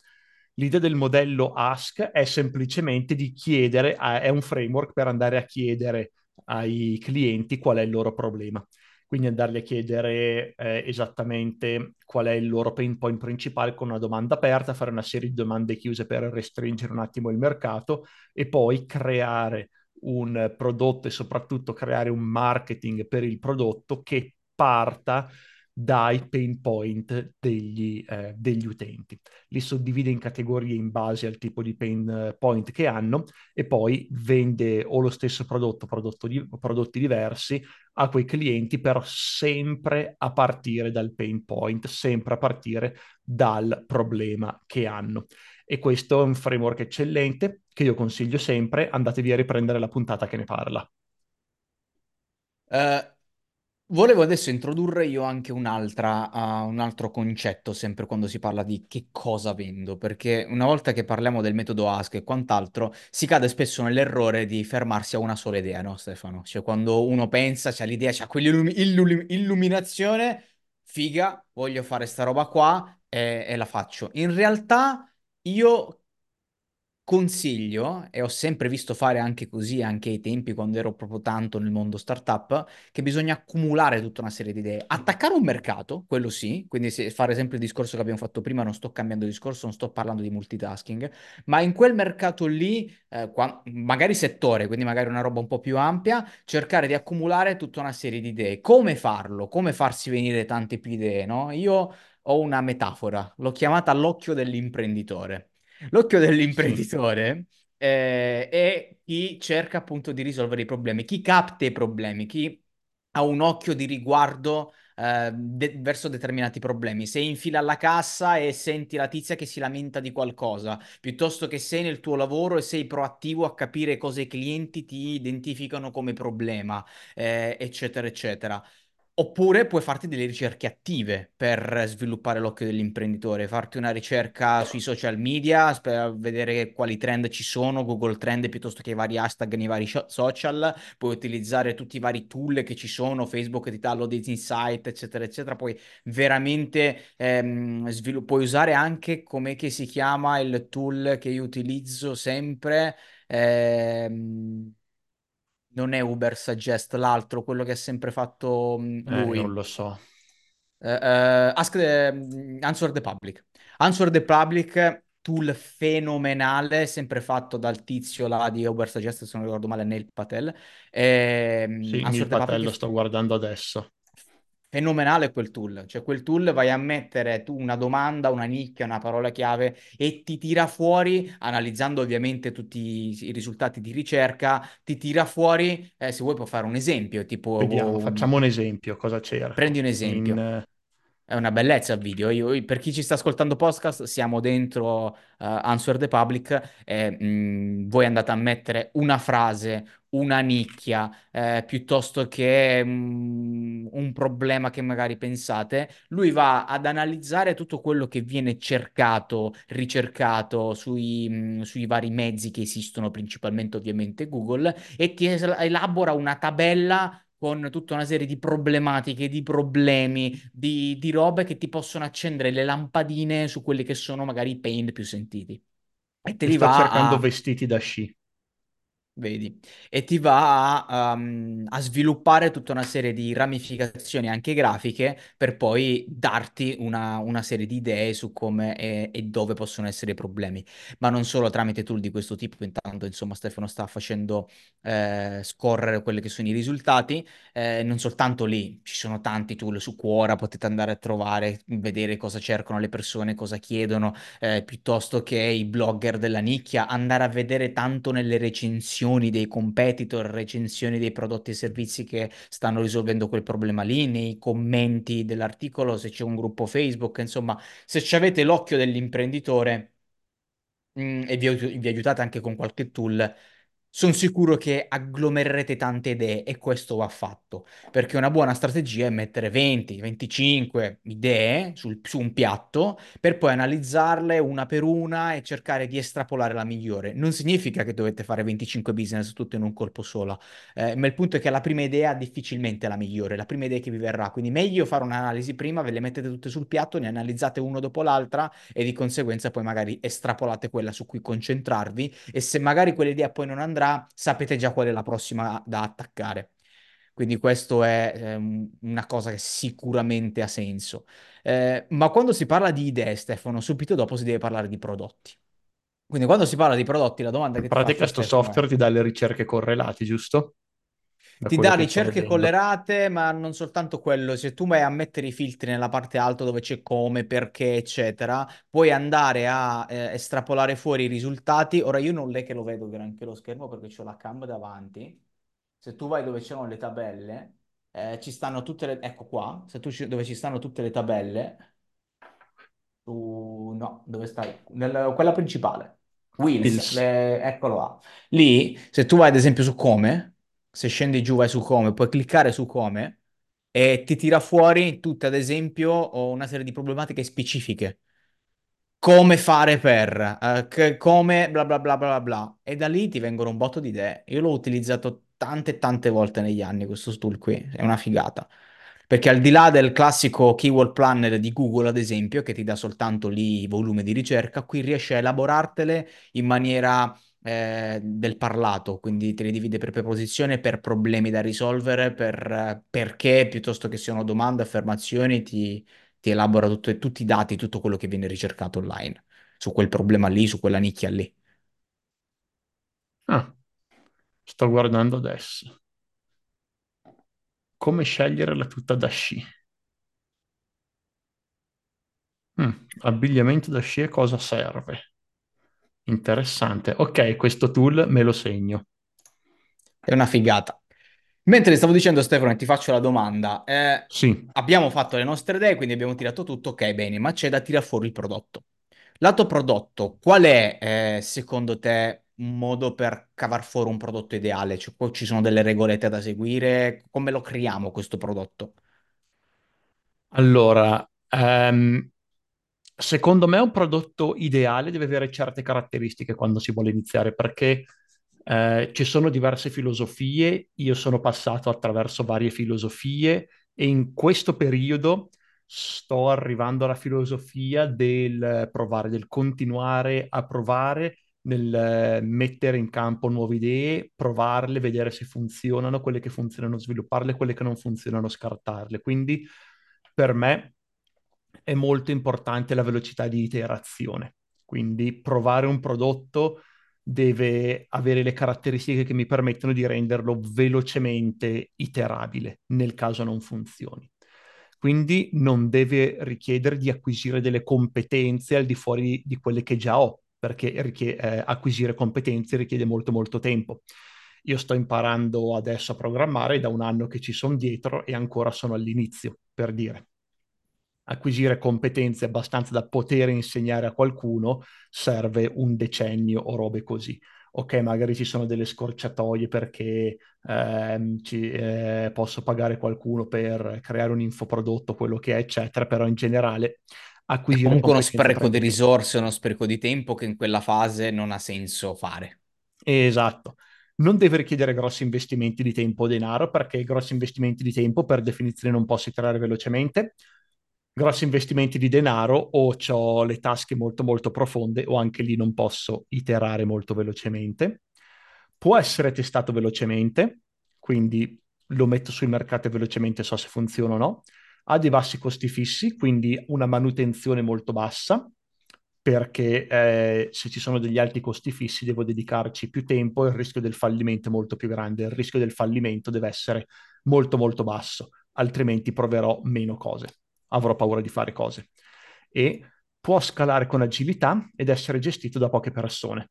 L'idea del modello Ask è semplicemente di chiedere, a- è un framework per andare a chiedere ai clienti qual è il loro problema. Quindi andargli a chiedere eh, esattamente qual è il loro pain point principale con una domanda aperta, fare una serie di domande chiuse per restringere un attimo il mercato e poi creare un prodotto e soprattutto creare un marketing per il prodotto che parta dai pain point degli, eh, degli utenti. Li suddivide in categorie in base al tipo di pain eh, point che hanno e poi vende o lo stesso prodotto, prodotto di, prodotti diversi a quei clienti, però sempre a partire dal pain point, sempre a partire dal problema che hanno. E questo è un framework eccellente che io consiglio sempre. Andatevi a riprendere la puntata che ne parla. Eh, volevo adesso introdurre io anche un'altra, uh, un altro concetto, sempre quando si parla di che cosa vendo, perché una volta che parliamo del metodo Ask e quant'altro, si cade spesso nell'errore di fermarsi a una sola idea, no, Stefano? Cioè, quando uno pensa, c'ha l'idea, c'ha quell'illuminazione, figa, voglio fare sta roba qua e, e la faccio. In realtà, io Consiglio, e ho sempre visto fare anche così, anche ai tempi quando ero proprio tanto nel mondo startup, che bisogna accumulare tutta una serie di idee. Attaccare un mercato, quello sì, quindi fare sempre il discorso che abbiamo fatto prima, non sto cambiando discorso, non sto parlando di multitasking, ma in quel mercato lì, eh, qua- magari settore, quindi magari una roba un po' più ampia, cercare di accumulare tutta una serie di idee. Come farlo? Come farsi venire tante più idee, no? Io ho una metafora, l'ho chiamata l'occhio dell'imprenditore. L'occhio dell'imprenditore eh, è chi cerca appunto di risolvere i problemi, chi capta i problemi, chi ha un occhio di riguardo eh, de- verso determinati problemi. Sei in fila alla cassa e senti la tizia che si lamenta di qualcosa, piuttosto che sei nel tuo lavoro e sei proattivo a capire cosa i clienti ti identificano come problema, eh, eccetera, eccetera. Oppure puoi farti delle ricerche attive per sviluppare l'occhio dell'imprenditore, farti una ricerca sui social media per vedere quali trend ci sono, Google Trend piuttosto che i vari hashtag nei vari social, puoi utilizzare tutti i vari tool che ci sono, Facebook ti dà l'audience insight, eccetera, eccetera, puoi veramente ehm, svilu- puoi usare anche come si chiama il tool che io utilizzo sempre. ehm, non è Uber Suggest, l'altro, quello che ha sempre fatto mh, Eh, non lui. lo so. Eh, eh, Ask the- mh, Answer the Public. Answer the Public, tool fenomenale, sempre fatto dal tizio là di Uber Suggest, se non ricordo male, Neil Patel. Ehm, Sì, Neil Patel lo sto guardando adesso. Fenomenale quel tool, cioè quel tool vai a mettere tu una domanda, una nicchia, una parola chiave e ti tira fuori, analizzando ovviamente tutti i i risultati di ricerca, ti tira fuori, eh, se vuoi può fare un esempio, tipo Vediamo, um, facciamo un esempio, cosa prendi cerco. un In, esempio. eh, È una bellezza il video. Io- per chi ci sta ascoltando podcast, siamo dentro uh, Answer the Public e mh, voi andate a mettere una frase, una nicchia, eh, piuttosto che mh, un problema che magari pensate. Lui va ad analizzare tutto quello che viene cercato, ricercato sui, mh, sui vari mezzi che esistono, principalmente ovviamente Google, e ti elabora una tabella con tutta una serie di problematiche, di problemi, di, di robe che ti possono accendere le lampadine su quelli che sono magari i pain più sentiti. E te li sto va cercando a vestiti da sci. Vedi, e ti va a, um, a sviluppare tutta una serie di ramificazioni anche grafiche per poi darti una, una serie di idee su come e, e dove possono essere i problemi. Ma non solo tramite tool di questo tipo, intanto insomma Stefano sta facendo eh, scorrere quelli che sono i risultati, eh, non soltanto lì, ci sono tanti tool su Quora, potete andare a trovare, vedere cosa cercano le persone, cosa chiedono eh, piuttosto che i blogger della nicchia, andare a vedere tanto nelle recensioni dei competitor, recensioni dei prodotti e servizi che stanno risolvendo quel problema lì, nei commenti dell'articolo, se c'è un gruppo Facebook, insomma, se avete l'occhio dell'imprenditore mm, e vi, vi aiutate anche con qualche tool, sono sicuro che agglomererete tante idee e questo va fatto, perché una buona strategia è mettere 20, 25 idee sul- su un piatto per poi analizzarle una per una e cercare di estrapolare la migliore. Non significa che dovete fare 25 business tutto in un colpo solo, eh, ma il punto è che la prima idea difficilmente è la migliore, la prima idea che vi verrà, quindi meglio fare un'analisi prima, ve le mettete tutte sul piatto, ne analizzate uno dopo l'altra e di conseguenza poi magari estrapolate quella su cui concentrarvi e se magari quell'idea poi non andrà, sapete già qual è la prossima da attaccare. Quindi questo è ehm, una cosa che sicuramente ha senso. Eh, ma quando si parla di idee, Stefano, subito dopo si deve parlare di prodotti. Quindi quando si parla di prodotti, la domanda In che faccio, pratica sto Stefano, è software ti dà le ricerche correlate, giusto? Ti dà ricerche collerate, ma non soltanto quello. Se tu vai a mettere i filtri nella parte alta dove c'è come, perché, eccetera, puoi andare a eh, estrapolare fuori i risultati. Ora io non è che lo vedo granché lo schermo perché ho la cam davanti. Se tu vai dove c'erano le tabelle, eh, ci stanno tutte le... Ecco qua, se tu ci- dove ci stanno tutte le tabelle, tu... no, dove stai? Nel- quella principale. Pills. le- eccolo là. Lì, se tu vai ad esempio su come, se scendi giù vai su come, puoi cliccare su come e ti tira fuori tutte, ad esempio, una serie di problematiche specifiche come fare per, eh, che- come bla bla bla bla bla. E da lì ti vengono un botto di idee. Io l'ho utilizzato tante tante volte negli anni, questo tool qui, è una figata. Perché al di là del classico keyword planner di Google, ad esempio, che ti dà soltanto lì volume di ricerca, qui riesce a elaborartele in maniera eh, del parlato, quindi te le divide per preposizione, per problemi da risolvere, per eh, perché, piuttosto che siano domande, affermazioni, ti ti elabora tutto- tutti i dati, tutto quello che viene ricercato online, su quel problema lì, su quella nicchia lì. Ah, sto guardando adesso. Come scegliere la tuta da sci? Mm, abbigliamento da sci e cosa serve? Interessante. Ok, questo tool me lo segno. È una figata. Mentre stavo dicendo, Stefano, ti faccio la domanda. eh, Sì, abbiamo fatto le nostre idee, quindi abbiamo tirato tutto, ok, bene, ma c'è da tirare fuori il prodotto. Lato prodotto, qual è, eh, secondo te, un modo per cavar fuori un prodotto ideale? Cioè, poi ci sono delle regolette da seguire? Come lo creiamo questo prodotto? Allora, ehm, secondo me un prodotto ideale deve avere certe caratteristiche quando si vuole iniziare, perché eh, ci sono diverse filosofie, io sono passato attraverso varie filosofie e in questo periodo sto arrivando alla filosofia del provare, del continuare a provare, nel eh, mettere in campo nuove idee, provarle, vedere se funzionano, quelle che funzionano, svilupparle, quelle che non funzionano, scartarle. Quindi per me è molto importante la velocità di iterazione. Quindi provare un prodotto deve avere le caratteristiche che mi permettono di renderlo velocemente iterabile nel caso non funzioni. Quindi non deve richiedere di acquisire delle competenze al di fuori di quelle che già ho, perché richie- eh, acquisire competenze richiede molto molto tempo. Io sto imparando adesso a programmare da un anno che ci sono dietro e ancora sono all'inizio, per dire acquisire competenze abbastanza da poter insegnare a qualcuno serve un decennio o robe così. Ok, magari ci sono delle scorciatoie perché ehm, ci, eh, posso pagare qualcuno per creare un infoprodotto, quello che è, eccetera, però in generale acquisire è comunque uno spreco di risorse, uno spreco di tempo che in quella fase non ha senso fare. Esatto. Non deve richiedere grossi investimenti di tempo o denaro perché grossi investimenti di tempo per definizione non posso iterare velocemente. Grossi investimenti di denaro o ho le tasche molto molto profonde o anche lì non posso iterare molto velocemente. Può essere testato velocemente, quindi lo metto sul mercato e velocemente so se funziona o no. Ha dei bassi costi fissi, quindi una manutenzione molto bassa perché eh, se ci sono degli alti costi fissi devo dedicarci più tempo e il rischio del fallimento è molto più grande. Il rischio del fallimento deve essere molto molto basso, altrimenti proverò meno cose, avrò paura di fare cose. E può scalare con agilità ed essere gestito da poche persone.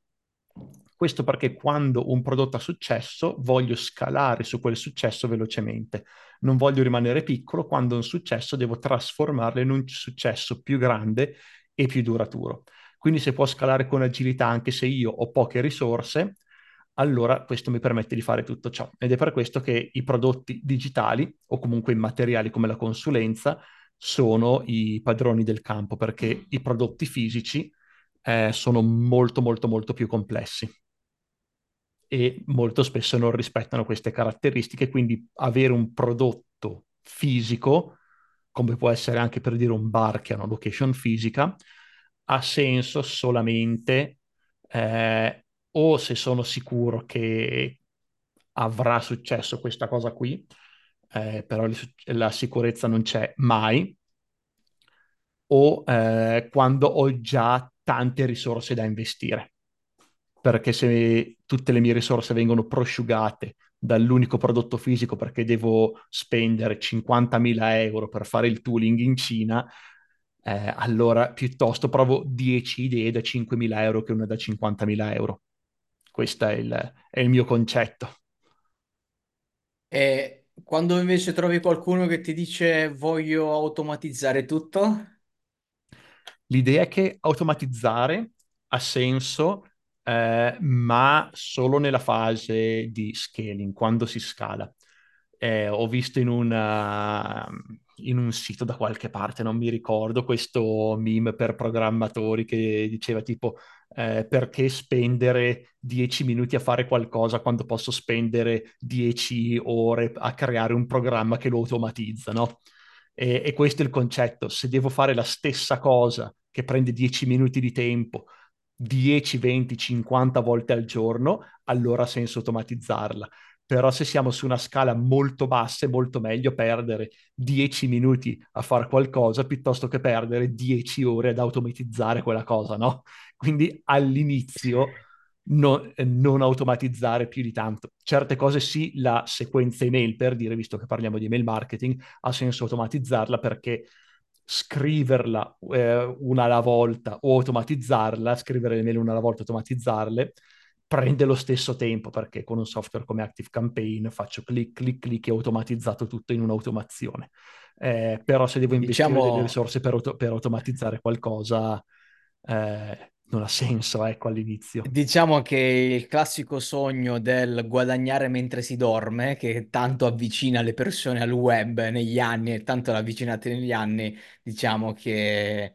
Questo perché quando un prodotto ha successo voglio scalare su quel successo velocemente. Non voglio rimanere piccolo, quando un successo devo trasformarlo in un successo più grande e più duraturo. Quindi se può scalare con agilità anche se io ho poche risorse, allora questo mi permette di fare tutto ciò. Ed è per questo che i prodotti digitali o comunque immateriali come la consulenza sono i padroni del campo, perché i prodotti fisici eh, sono molto molto molto più complessi. E molto spesso non rispettano queste caratteristiche, quindi avere un prodotto fisico come può essere anche per dire un bar che ha una location fisica, ha senso solamente eh, o se sono sicuro che avrà successo questa cosa qui, eh, però la sicurezza non c'è mai, o eh, quando ho già tante risorse da investire. Perché se tutte le mie risorse vengono prosciugate dall'unico prodotto fisico perché devo spendere 50.000 euro per fare il tooling in Cina, eh, allora piuttosto provo 10 idee da 5.000 euro che una da 50.000 euro. Questo è il, è il mio concetto. E quando invece trovi qualcuno che ti dice voglio automatizzare tutto? L'idea è che automatizzare ha senso eh, ma solo nella fase di scaling, quando si scala. Eh, ho visto in, una, in un sito da qualche parte, non mi ricordo, questo meme per programmatori che diceva tipo eh, perché spendere 10 minuti a fare qualcosa quando posso spendere 10 ore a creare un programma che lo automatizza, no? E, e questo è il concetto, se devo fare la stessa cosa che prende 10 minuti di tempo 10, 20, 50 volte al giorno, allora ha senso automatizzarla. Però se siamo su una scala molto bassa è molto meglio perdere 10 minuti a fare qualcosa piuttosto che perdere 10 ore ad automatizzare quella cosa, no? Quindi all'inizio no, non automatizzare più di tanto. Certe cose sì, la sequenza email, per dire, visto che parliamo di email marketing, ha senso automatizzarla perché scriverla eh, una alla volta o automatizzarla, scrivere le mail una alla volta, automatizzarle, prende lo stesso tempo perché con un software come ActiveCampaign faccio clic, clic, clic e automatizzato tutto in un'automazione. Eh, però se devo investire diciamo... delle risorse per, auto- per automatizzare qualcosa, eh, non ha senso, ecco, all'inizio. Diciamo che il classico sogno del guadagnare mentre si dorme, che tanto avvicina le persone al web negli anni e tanto l'ha avvicinate negli anni, diciamo che...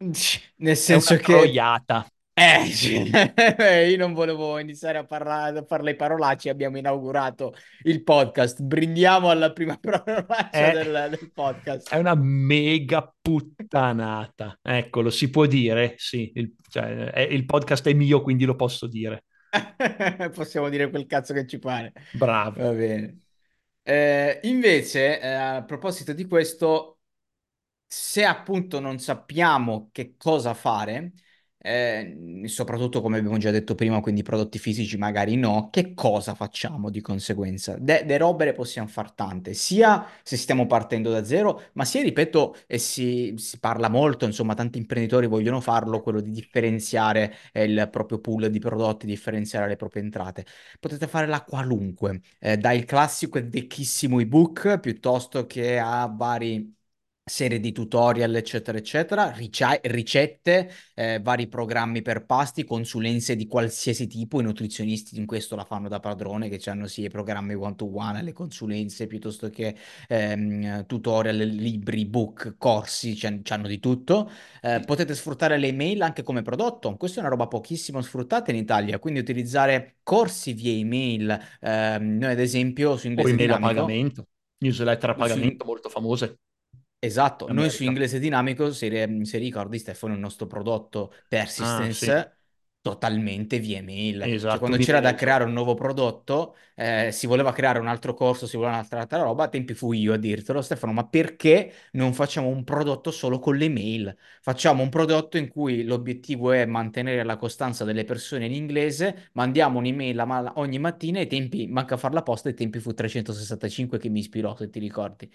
Nel È una senso che... troiata. Eh, cioè, io non volevo iniziare a, parlare, a fare le parolacce, abbiamo inaugurato il podcast, brindiamo alla prima parolaccia È, del, del podcast. è una mega puttanata. Ecco, lo si può dire, sì. Il, cioè, è- il podcast è mio, quindi lo posso dire. Possiamo dire quel cazzo che ci pare. Bravo. Va bene. Eh, invece, eh, a proposito di questo, se appunto non sappiamo che cosa fare, eh, soprattutto come abbiamo già detto prima, quindi prodotti fisici magari no, che cosa facciamo di conseguenza? De, de robe ne possiamo far tante, sia se stiamo partendo da zero, ma sia, ripeto, e si, si parla molto, insomma, tanti imprenditori vogliono farlo, quello di differenziare eh, il proprio pool di prodotti, differenziare le proprie entrate. Potete fare la qualunque, eh, dal classico e vecchissimo ebook piuttosto che a vari serie di tutorial, eccetera, eccetera, ricette, eh, vari programmi per pasti, consulenze di qualsiasi tipo. I nutrizionisti in questo la fanno da padrone, che hanno sia i programmi one-to-one, le consulenze, piuttosto che ehm, tutorial, libri, book, corsi, c'hanno di tutto. Eh, potete sfruttare le email anche come prodotto. Questa è una roba pochissimo sfruttata in Italia, quindi utilizzare corsi via email. Ehm, noi, ad esempio, su O Inglese email a pagamento, newsletter a su, pagamento molto famose Esatto, noi su. Inglese Dinamico, se, se ricordi Stefano, il nostro prodotto Ah, sì, Persistence totalmente via email. Cioè esatto, quando un c'era da email. creare un nuovo prodotto, eh, si voleva creare un altro corso, si voleva un'altra, altra roba, a tempi fui io a dirtelo, Stefano, ma perché non facciamo un prodotto solo con le mail? Facciamo un prodotto in cui l'obiettivo è mantenere la costanza delle persone in inglese, mandiamo un'email a ma- ogni mattina, e tempi, manca far la posta, i tempi fu 365 che mi ispirò, se ti ricordi.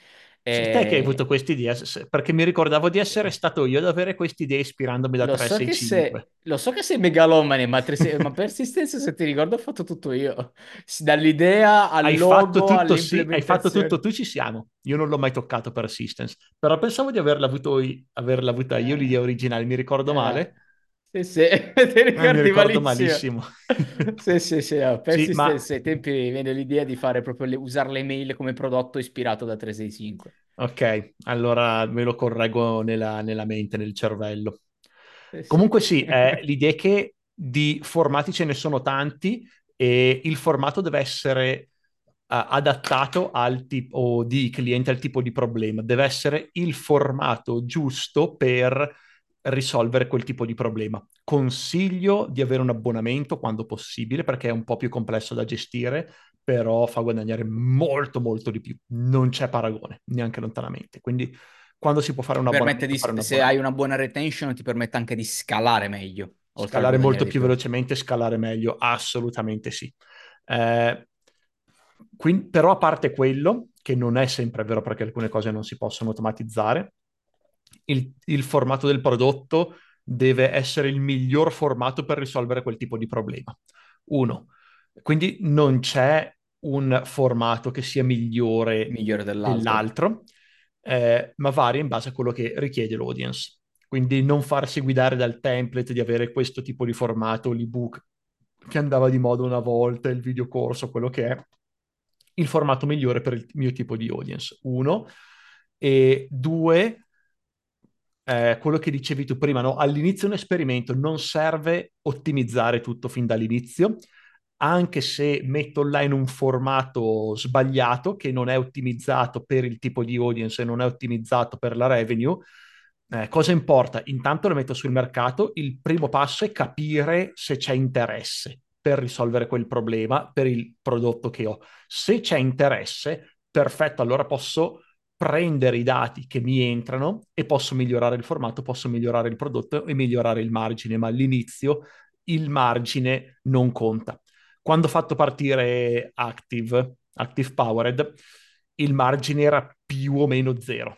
Sei te che hai avuto Eh, questa idea, perché mi ricordavo di essere stato io ad avere questa idea ispirandomi da Lo so che 365. sei, lo so che sei megalomane, ma, tre- ma persistenza, se ti ricordo, ho fatto tutto io. Dall'idea al Hai fatto logo tutto, sì, hai fatto tutto tu, ci siamo. Io non l'ho mai toccato Persistence, però pensavo di averla, avuto, averla avuta io Eh, l'idea originale, mi ricordo eh, male? Sì, sì, ti Eh, mi ricordi ricordo malissimo. malissimo. Sì, sì, sì, no, Sì, ma ai tempi viene l'idea di fare proprio le- usare le mail come prodotto ispirato da 365. ok, allora me lo correggo nella, nella mente, nel cervello. Sì, sì. Comunque sì, eh, l'idea è che di formati ce ne sono tanti e il formato deve essere eh, adattato al tipo di cliente, al tipo di problema. Deve essere il formato giusto per risolvere quel tipo di problema. Consiglio di avere un abbonamento quando possibile perché è un po' più complesso da gestire, però fa guadagnare molto molto di più. Non c'è paragone, neanche lontanamente. Quindi quando si può fare un Ti permette abbonamento, di, fare un se hai abbonamento. una buona retention, ti permette anche di scalare meglio, Scalare molto più più. velocemente, scalare meglio, assolutamente sì. Eh, quin- però a parte quello, che non è sempre vero perché alcune cose non si possono automatizzare, il, il formato del prodotto deve essere il miglior formato per risolvere quel tipo di problema. Uno, quindi non c'è un formato che sia migliore Migliore dell'altro. dell'altro, eh, ma varia in base a quello che richiede l'audience. Quindi non farsi guidare dal template di avere questo tipo di formato, l'ebook che andava di moda una volta, il videocorso, quello che è il formato migliore per il mio tipo di audience. Uno. E due, eh, quello che dicevi tu prima, no? All'inizio un esperimento non serve ottimizzare tutto fin dall'inizio, anche se metto online un formato sbagliato che non è ottimizzato per il tipo di audience e non è ottimizzato per la revenue. Eh, cosa importa? Intanto lo metto sul mercato, il primo passo è capire se c'è interesse per risolvere quel problema per il prodotto che ho. Se c'è interesse, perfetto, allora posso prendere i dati che mi entrano e posso migliorare il formato, posso migliorare il prodotto e migliorare il margine, ma all'inizio il margine non conta. Quando ho fatto partire Active, Active Powered, il margine era più o meno zero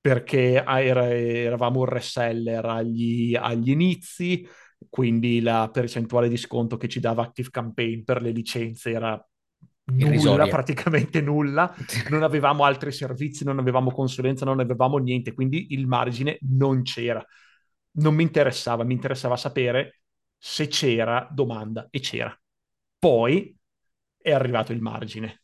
perché era- eravamo un reseller agli, agli inizi, quindi la percentuale di sconto che ci dava Active Campaign per le licenze era nulla, Irrisoria. praticamente nulla. Non avevamo altri servizi, non avevamo consulenza, non avevamo niente, quindi il margine non c'era. non mi interessava, mi interessava sapere se c'era domanda e c'era. Poi è arrivato il margine.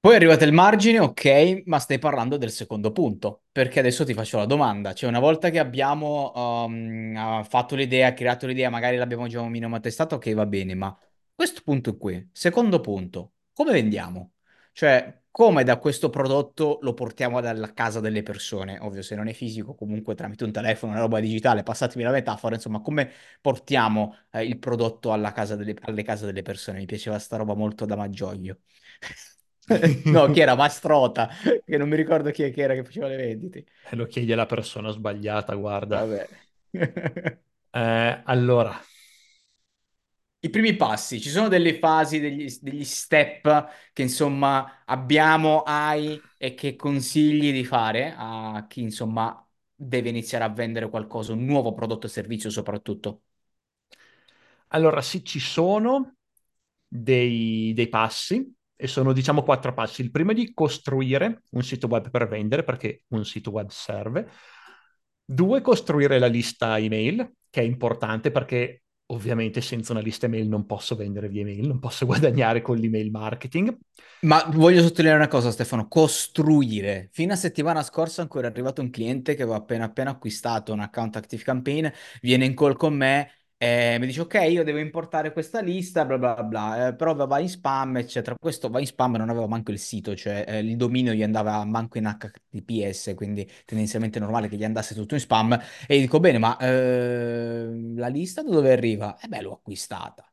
Poi è arrivato il margine, ok, ma stai parlando del secondo punto, perché adesso ti faccio la domanda. Cioè, una volta che abbiamo um, fatto l'idea, creato l'idea, magari l'abbiamo già un minimo testato, ok, va bene, ma questo punto è qui. Secondo punto, come vendiamo? Cioè, come da questo prodotto lo portiamo dalla casa delle persone? Ovvio, se non è fisico, comunque tramite un telefono, una roba digitale, passatemi la metafora, insomma, come portiamo eh, il prodotto alla casa delle, alle case delle persone? Mi piaceva sta roba molto da Maggioglio. no, chi era? Mastrota, che non mi ricordo chi era che faceva le vendite. Eh, lo chiedi alla persona sbagliata, guarda. Vabbè. eh, allora. I primi passi, ci sono delle fasi, degli, degli step che insomma abbiamo, hai e che consigli di fare a chi insomma deve iniziare a vendere qualcosa, un nuovo prodotto o servizio soprattutto? Allora, sì, ci sono dei, dei passi e sono diciamo quattro passi. Il primo è di costruire un sito web per vendere, perché un sito web serve. Due, costruire la lista email, che è importante perché ovviamente senza una lista email non posso vendere via email, non posso guadagnare con l'email marketing. Ma voglio sottolineare una cosa, Stefano, costruire. Fino a settimana scorsa ancora è arrivato un cliente che aveva appena appena acquistato un account Active Campaign, viene in call con me eh, mi dice ok, io devo importare questa lista, bla bla bla, eh, però va in spam, eccetera. Questo va in spam non aveva manco il sito, cioè eh, il dominio gli andava manco in HTTPS, quindi tendenzialmente è normale che gli andasse tutto in spam. E dico, bene, ma eh, la lista da dove arriva? Eh beh, l'ho acquistata.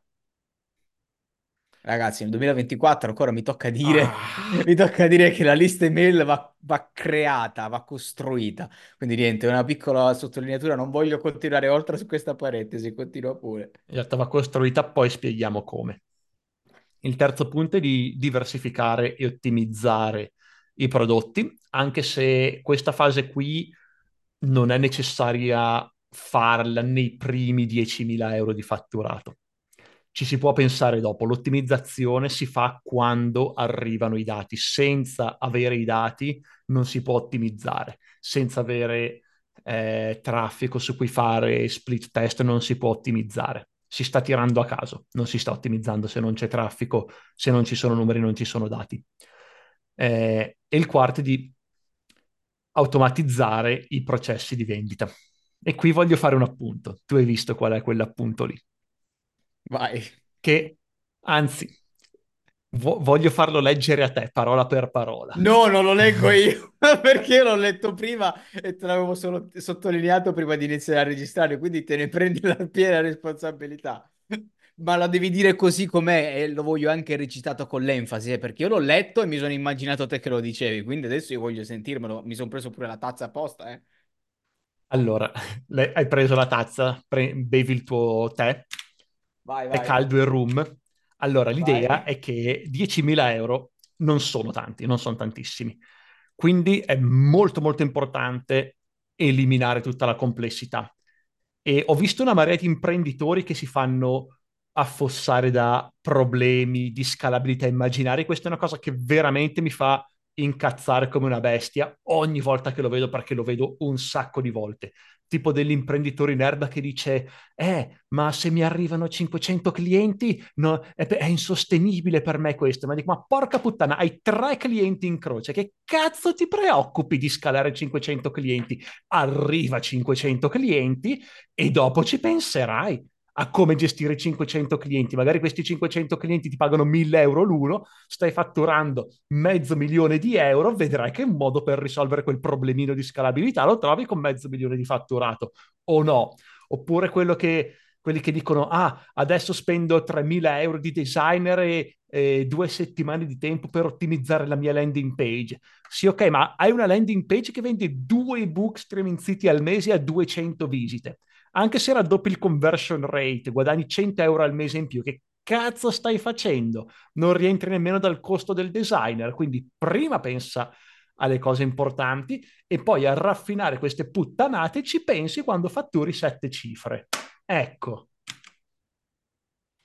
Ragazzi, nel 2024 ancora mi tocca dire, ah. mi tocca dire che la lista email va, va, creata, va costruita. Quindi niente, una piccola sottolineatura, non voglio continuare oltre su questa parentesi, continua pure. In realtà va costruita, poi spieghiamo come. Il terzo punto è di diversificare e ottimizzare i prodotti, anche se questa fase qui non è necessaria farla nei primi 10.000 euro di fatturato ci si può pensare dopo. L'ottimizzazione si fa quando arrivano i dati. Senza avere i dati non si può ottimizzare. Senza avere eh, traffico su cui fare split test non si può ottimizzare. Si sta tirando a caso, non si sta ottimizzando se non c'è traffico, se non ci sono numeri, non ci sono dati. Eh, e il quarto è di automatizzare i processi di vendita. E qui voglio fare un appunto. Tu hai visto qual è quell'appunto lì? Vai. Che, anzi, vo- voglio farlo leggere a te, parola per parola. No, non lo leggo io, perché l'ho letto prima e te l'avevo solo sottolineato prima di iniziare a registrare, quindi te ne prendi la piena responsabilità. Ma la devi dire così com'è e lo voglio anche recitato con l'enfasi, eh, perché io l'ho letto e mi sono immaginato te che lo dicevi, quindi adesso io voglio sentirmelo, mi sono preso pure la tazza apposta, eh. Allora, hai preso la tazza, pre- bevi il tuo tè, Vai, vai. è caldo il room. Allora, l'idea vai. è che 10.000 euro non sono tanti, non sono tantissimi. Quindi è molto molto importante eliminare tutta la complessità. E ho visto una marea di imprenditori che si fanno affossare da problemi di scalabilità immaginari. Questa è una cosa che veramente mi fa incazzare come una bestia ogni volta che lo vedo perché lo vedo un sacco di volte tipo dell'imprenditore in erba che dice eh ma se mi arrivano 500 clienti no, è, è, insostenibile per me questo. Ma dico ma porca puttana hai tre clienti in croce che cazzo ti preoccupi di scalare 500 clienti? Arriva 500 clienti e dopo ci penserai a come gestire 500 clienti. Magari questi 500 clienti ti pagano 1000 euro l'uno, stai fatturando mezzo milione di euro, vedrai che un modo per risolvere quel problemino di scalabilità lo trovi con mezzo milione di fatturato o no. Oppure che, quelli che dicono, ah, adesso spendo 3.000 euro di designer e, e due settimane di tempo per ottimizzare la mia landing page. Sì, ok, ma hai una landing page che vende due ebook streaming city al mese a 200 visite anche se raddoppi il conversion rate, guadagni 100 euro al mese in più, che cazzo stai facendo? Non rientri nemmeno dal costo del designer, quindi prima pensa alle cose importanti e poi a raffinare queste puttanate ci pensi quando fatturi sette cifre. Ecco.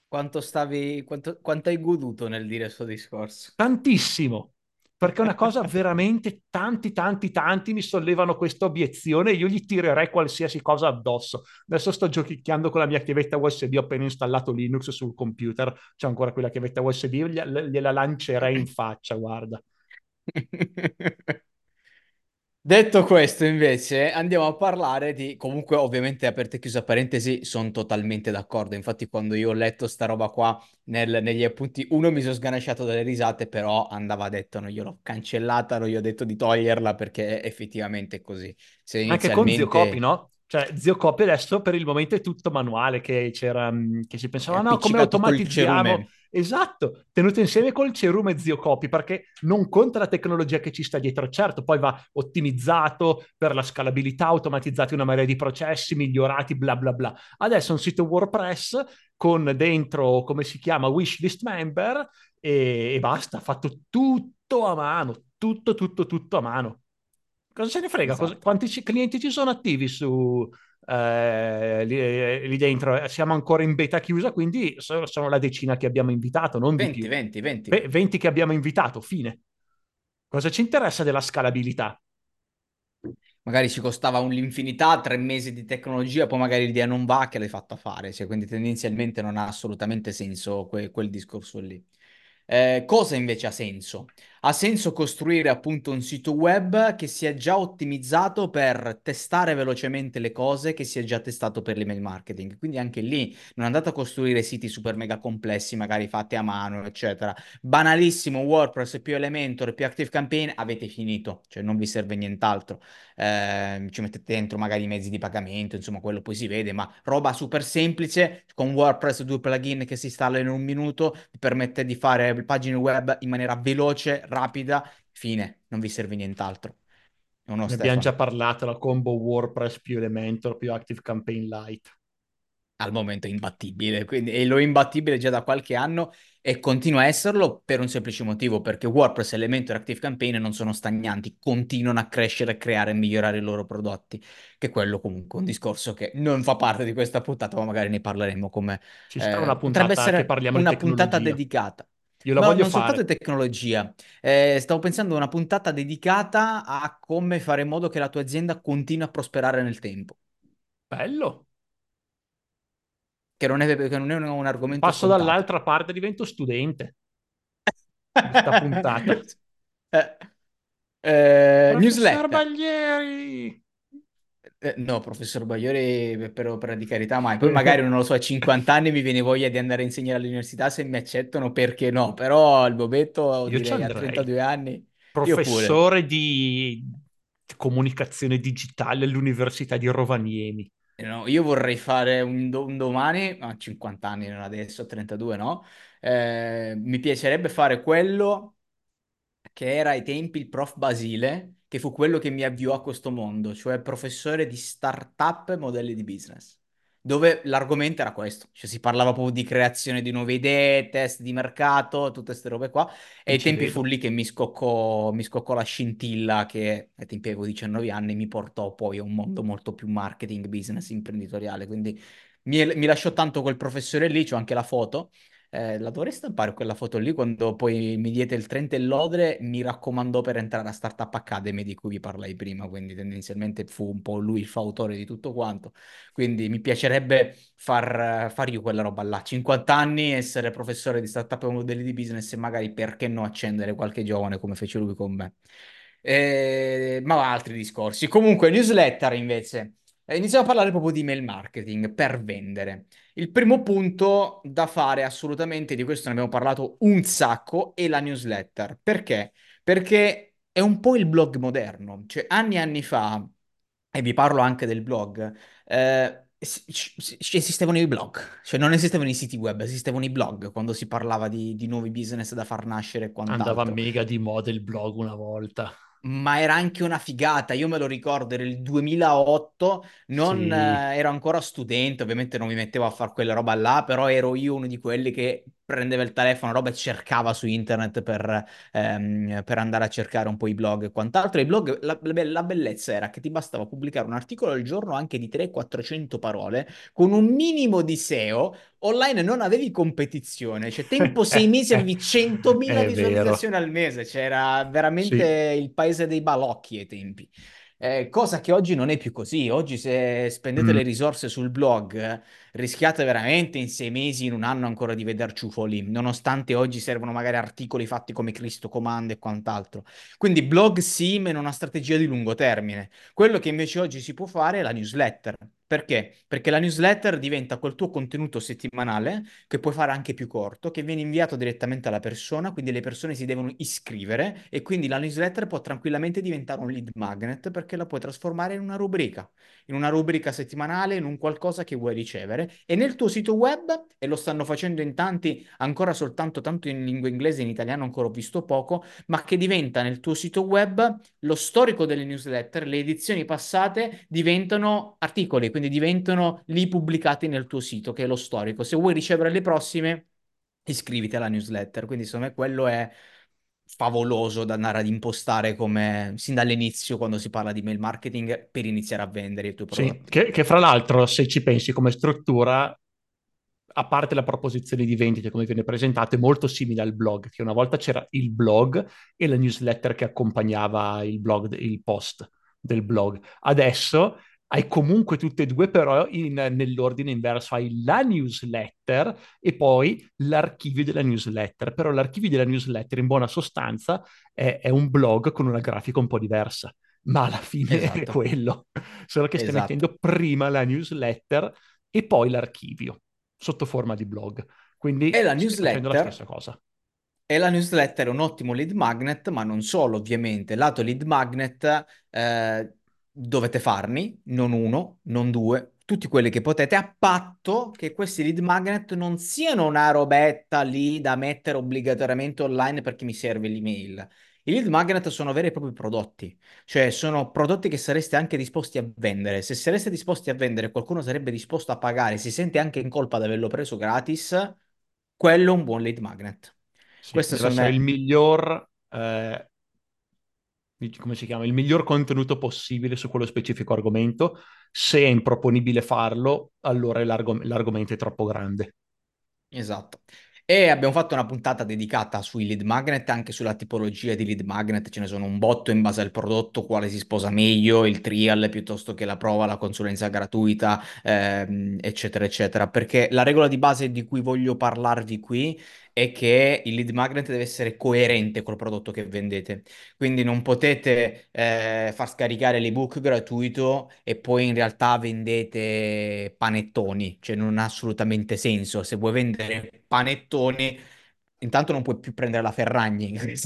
Quanto stavi, quanto, quanto hai goduto nel dire questo discorso? Tantissimo, perché è una cosa veramente tanti, tanti, tanti mi sollevano questa obiezione e io gli tirerei qualsiasi cosa addosso. Adesso sto giochicchiando con la mia chiavetta USB, ho appena installato Linux sul computer, c'è ancora quella chiavetta USB, gliela lancerei in faccia, guarda. Detto questo, invece, andiamo a parlare di... Comunque, ovviamente, aperte e chiusa parentesi, sono totalmente d'accordo. Infatti, quando io ho letto sta roba qua nel- negli appunti, uno mi sono sganasciato dalle risate, però andava detto, non gliel'ho cancellata, non gli ho detto di toglierla, perché effettivamente è così. Se Anche con Zio Copi, inizialmente no? Cioè, Zio Copi adesso per il momento è tutto manuale, che c'era, mh, che si pensava, no, come appiccicato col automatizziamo? Esatto, tenuto insieme col Cerume Zio Copi, perché non conta la tecnologia che ci sta dietro, certo, poi va ottimizzato per la scalabilità, automatizzati una marea di processi, migliorati, bla bla bla. Adesso un sito WordPress con dentro, come si chiama, wishlist member e, e basta, fatto tutto a mano, tutto, tutto, tutto a mano. Cosa se ne frega? Cosa- Esatto. quanti ci- clienti ci sono attivi su, eh, lì, lì dentro? Siamo ancora in beta chiusa, quindi so- sono la decina che abbiamo invitato, non di 20, più. 20, 20. Ve- 20 che abbiamo invitato, fine. Cosa ci interessa della scalabilità? Magari ci costava un'infinità, tre mesi di tecnologia, poi magari l'idea non va, che l'hai fatta fare. Cioè, quindi tendenzialmente non ha assolutamente senso que- quel discorso lì. Eh, cosa invece ha senso? Ha senso costruire appunto un sito web che sia già ottimizzato per testare velocemente le cose, che sia già testato per l'email marketing. Quindi anche lì non andate a costruire siti super mega complessi, magari fatti a mano, eccetera. Banalissimo, WordPress più Elementor più ActiveCampaign, avete finito, cioè non vi serve nient'altro. Eh, ci mettete dentro magari i mezzi di pagamento, insomma, quello poi si vede, ma roba super semplice, con WordPress due plugin che si installano in un minuto, vi permette di fare pagine web in maniera veloce, rapida, fine, non vi serve nient'altro. O no, Ne abbiamo già Stefano? parlato, la combo WordPress più Elementor più Active Campaign Lite. al momento è imbattibile, quindi, e lo è imbattibile già da qualche anno e continua a esserlo per un semplice motivo, perché WordPress, Elementor e ActiveCampaign non sono stagnanti, continuano a crescere, creare e migliorare i loro prodotti, che è quello comunque un discorso che non fa parte di questa puntata, ma magari ne parleremo come... Ci una eh, potrebbe puntata che parliamo di una puntata dedicata. Io la Ma voglio non soltanto fare. di tecnologia, eh, stavo pensando a una puntata dedicata a come fare in modo che la tua azienda continui a prosperare nel tempo. Bello. che non è, che non è un, un argomento Passo scontato. dall'altra parte, divento studente di sta puntata. Eh, eh, newsletter. Baglieri! Eh, no, professor Bagliori, per opera di carità, mai. Poi Eh, magari, non lo so, a 50 anni mi viene voglia di andare a insegnare all'università, se mi accettano, perché no? Però il bobetto, Io ci direi, a andrei. 32 anni. Professore di comunicazione digitale all'Università di Rovaniemi. Eh, no, io vorrei fare un, do- un domani, a 50 anni, non adesso, a 32, no? Eh, mi piacerebbe fare quello che era ai tempi il prof Basile, che fu quello che mi avviò a questo mondo, cioè professore di startup e modelli di business, dove l'argomento era questo, cioè si parlava proprio di creazione di nuove idee, test di mercato, tutte queste robe qua, e ai tempi fu vedo. lì che mi scoccò, mi scoccò la scintilla che ai tempi avevo 19 anni mi portò poi a un mondo molto più marketing, business, imprenditoriale, quindi mi, mi lasciò tanto quel professore lì, c'ho anche la foto, eh, la dovrei stampare quella foto lì quando poi mi diede il 30 e lode, mi raccomandò per entrare a Startup Academy di cui vi parlai prima, quindi tendenzialmente fu un po' lui il fautore di tutto quanto. Quindi mi piacerebbe far, far io quella roba là, 50 anni, essere professore di startup e modelli di business e magari perché no accendere qualche giovane come fece lui con me. Eh, ma altri discorsi. Comunque, newsletter invece. Eh, Iniziamo a parlare proprio di email marketing per vendere. Il primo punto da fare assolutamente, di questo ne abbiamo parlato un sacco, è la newsletter. Perché? Perché è un po' il blog moderno. Cioè, anni e anni fa, e vi parlo anche del blog, eh, esistevano i blog. Cioè, non esistevano i siti web, esistevano i blog quando si parlava di, di nuovi business da far nascere e Andava quant'altro mega di moda il blog una volta. Ma era anche una figata. Io me lo ricordo, era il 2008, non Sì, eh, ero ancora studente, ovviamente non mi mettevo a fare quella roba là, però ero io uno di quelli che prendeva il telefono, roba e cercava su internet per, ehm, per, andare a cercare un po' i blog e quant'altro. I blog, la, la, bellezza era che ti bastava pubblicare un articolo al giorno anche di 300-400 parole con un minimo di SEO. Online non avevi competizione, cioè tempo sei mesi avevi 100.000 visualizzazioni al mese, c'era veramente sì. il paese dei balocchi ai tempi. Eh, cosa che oggi non è più così. Oggi se spendete mm. le risorse sul blog rischiate veramente in sei mesi, in un anno ancora di vedere ciufoli, nonostante oggi servono magari articoli fatti come Cristo comanda e quant'altro. Quindi blog sì, ma in una strategia di lungo termine. Quello che invece oggi si può fare è la newsletter. Perché? Perché la newsletter diventa quel tuo contenuto settimanale che puoi fare anche più corto, che viene inviato direttamente alla persona, quindi le persone si devono iscrivere e quindi la newsletter può tranquillamente diventare un lead magnet perché la puoi trasformare in una rubrica, in una rubrica settimanale, in un qualcosa che vuoi ricevere e nel tuo sito web, e lo stanno facendo in tanti, ancora soltanto tanto in lingua inglese, in italiano ancora ho visto poco, ma che diventa nel tuo sito web lo storico delle newsletter, le edizioni passate diventano articoli quindi diventano lì pubblicati nel tuo sito, che è lo storico. Se vuoi ricevere le prossime, iscriviti alla newsletter. Quindi, secondo me, quello è favoloso da andare ad impostare come sin dall'inizio quando si parla di mail marketing per iniziare a vendere il tuo prodotto. Sì, che, che fra l'altro, se ci pensi come struttura, a parte la proposizione di vendita come viene presentato, è molto simile al blog, che una volta c'era il blog e la newsletter che accompagnava il blog, il post del blog. Adesso hai comunque tutte e due però in, nell'ordine inverso, hai la newsletter e poi l'archivio della newsletter, però l'archivio della newsletter in buona sostanza è, è un blog con una grafica un po' diversa, ma alla fine esatto. è quello, solo che stai esatto. mettendo prima la newsletter e poi l'archivio sotto forma di blog. Quindi e la newsletter la stessa cosa. E la newsletter è un ottimo lead magnet, ma non solo, ovviamente. Lato lead magnet, eh, dovete farne, non uno, non due, tutti quelli che potete, a patto che questi lead magnet non siano una robetta lì da mettere obbligatoriamente online perché mi serve l'email. I lead magnet sono veri e propri prodotti, cioè sono prodotti che sareste anche disposti a vendere. Se sareste disposti a vendere, qualcuno sarebbe disposto a pagare, si sente anche in colpa di averlo preso gratis, quello è un buon lead magnet. Sì, Questo me... il miglior eh, come si chiama, il miglior contenuto possibile su quello specifico argomento. Se è improponibile farlo, allora l'argom- l'argomento è troppo grande. Esatto. E abbiamo fatto una puntata dedicata sui lead magnet, anche sulla tipologia di lead magnet, ce ne sono un botto in base al prodotto, quale si sposa meglio, il trial piuttosto che la prova, la consulenza gratuita, ehm, eccetera, eccetera. Perché la regola di base di cui voglio parlarvi qui è che il lead magnet deve essere coerente col prodotto che vendete. Quindi non potete eh, far scaricare l'ebook gratuito e poi in realtà vendete panettoni, cioè non ha assolutamente senso. Se vuoi vendere panettoni intanto non puoi più prendere la Ferragni, che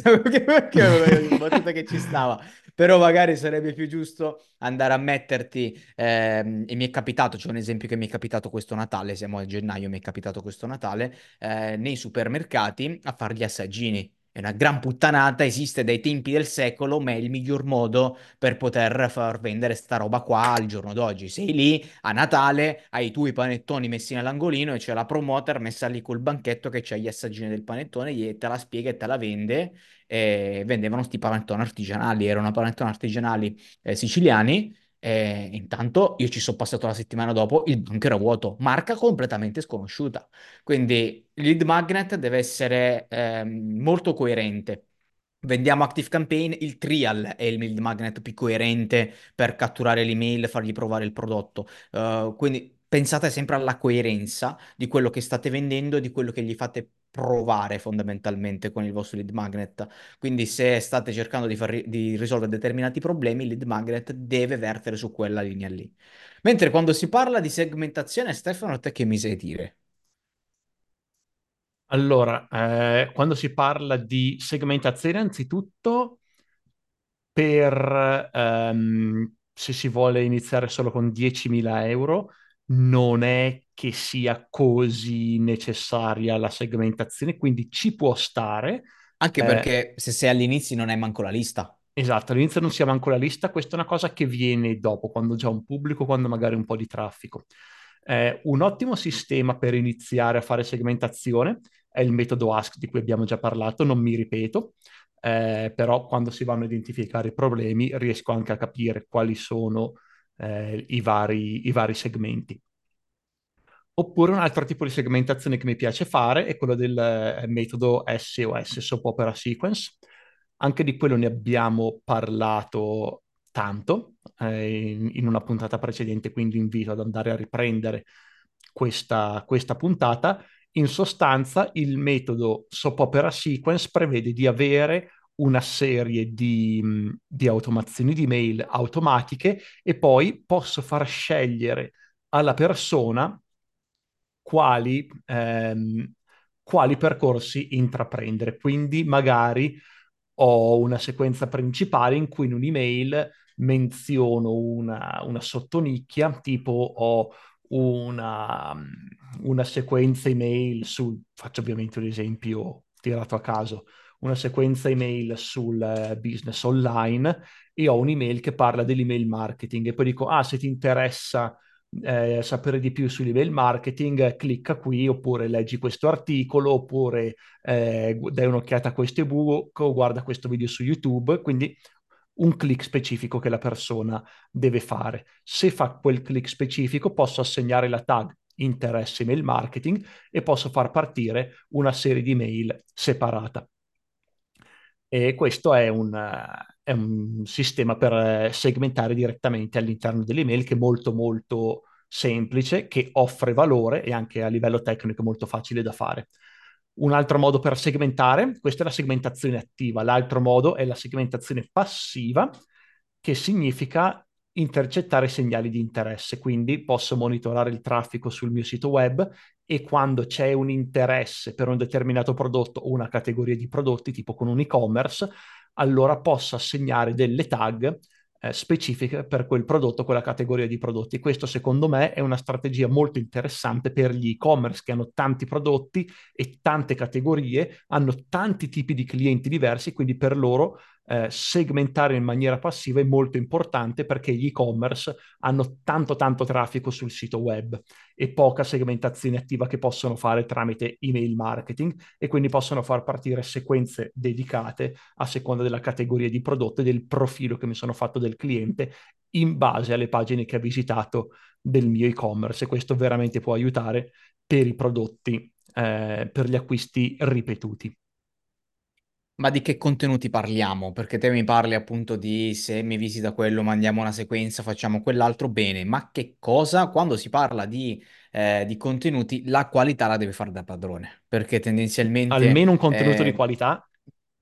è una battuta che ci stava, però magari sarebbe più giusto andare a metterti, ehm, e mi è capitato, c'è un esempio che mi è capitato questo Natale, siamo a gennaio, mi è capitato questo Natale, eh, nei supermercati a fare gli assaggini è una gran puttanata, esiste dai tempi del secolo, ma è il miglior modo per poter far vendere sta roba qua al giorno d'oggi. Sei lì a Natale, hai i tuoi panettoni messi nell'angolino e c'è la promoter messa lì col banchetto che c'ha gli assaggini del panettone, e te la spiega e te la vende. E vendevano sti panettoni artigianali, erano panettoni artigianali eh, siciliani e intanto io ci sono passato la settimana dopo, il banco era vuoto, marca completamente sconosciuta. Quindi il lead magnet deve essere eh, molto coerente. Vendiamo Active Campaign, il trial è il lead magnet più coerente per catturare l'email fargli provare il prodotto. Uh, quindi pensate sempre alla coerenza di quello che state vendendo e di quello che gli fate provare fondamentalmente con il vostro lead magnet. Quindi se state cercando di, far, di risolvere determinati problemi, il lead magnet deve vertere su quella linea lì. Mentre quando si parla di segmentazione, Stefano, a te che mi sai dire? Allora, eh, quando si parla di segmentazione, anzitutto per ehm, se si vuole iniziare solo con 10.000 euro, non è che sia così necessaria la segmentazione, quindi ci può stare. Anche eh, perché se sei all'inizio non hai manco la lista. Esatto, all'inizio non si ha manco la lista, questa è una cosa che viene dopo, quando già un pubblico, quando magari un po' di traffico. Eh, un ottimo sistema per iniziare a fare segmentazione è il metodo ask di cui abbiamo già parlato, non mi ripeto, eh, però quando si vanno a identificare i problemi riesco anche a capire quali sono eh, i, vari, i vari segmenti. Oppure un altro tipo di segmentazione che mi piace fare è quello del eh, metodo SOS, Soap Opera Sequence. Anche di quello ne abbiamo parlato tanto eh, in, in, una puntata precedente, quindi invito ad andare a riprendere questa, questa puntata. In sostanza, il metodo Soap Opera Sequence prevede di avere una serie di, di automazioni di mail automatiche e poi posso far scegliere alla persona quali, ehm, quali percorsi intraprendere. Quindi magari ho una sequenza principale in cui in un'email menziono una, una sottonicchia, tipo ho una, una sequenza email su, faccio ovviamente un esempio tirato a caso, una sequenza email sul eh, business online e ho un'email che parla dell'email marketing e poi dico, ah, se ti interessa eh, sapere di più sull'email marketing, clicca qui oppure leggi questo articolo oppure eh, dai un'occhiata a questo ebook o guarda questo video su YouTube. Quindi un click specifico che la persona deve fare. Se fa quel click specifico, posso assegnare la tag interesse email marketing e posso far partire una serie di mail separata. E questo è un, è un sistema per eh, segmentare direttamente all'interno dell'email che è molto molto semplice, che offre valore e anche a livello tecnico molto facile da fare. Un altro modo per segmentare, questa è la segmentazione attiva, l'altro modo è la segmentazione passiva, che significa intercettare segnali di interesse, quindi posso monitorare il traffico sul mio sito web e quando c'è un interesse per un determinato prodotto o una categoria di prodotti, tipo con un e-commerce, allora posso assegnare delle tag eh, specifiche per quel prodotto, quella categoria di prodotti. Questo secondo me è una strategia molto interessante per gli e-commerce che hanno tanti prodotti e tante categorie, hanno tanti tipi di clienti diversi, quindi per loro eh, segmentare in maniera passiva è molto importante perché gli e-commerce hanno tanto tanto traffico sul sito web e poca segmentazione attiva che possono fare tramite email marketing e quindi possono far partire sequenze dedicate a seconda della categoria di prodotto e del profilo che mi sono fatto del cliente in base alle pagine che ha visitato del mio e-commerce e questo veramente può aiutare per i prodotti, eh, per gli acquisti ripetuti. Ma di che contenuti parliamo? Perché te mi parli appunto di se mi visita quello, mandiamo una sequenza, facciamo quell'altro, bene, ma che cosa? Quando si parla di, eh, di contenuti, la qualità la deve fare da padrone, perché tendenzialmente... Almeno un contenuto eh, di qualità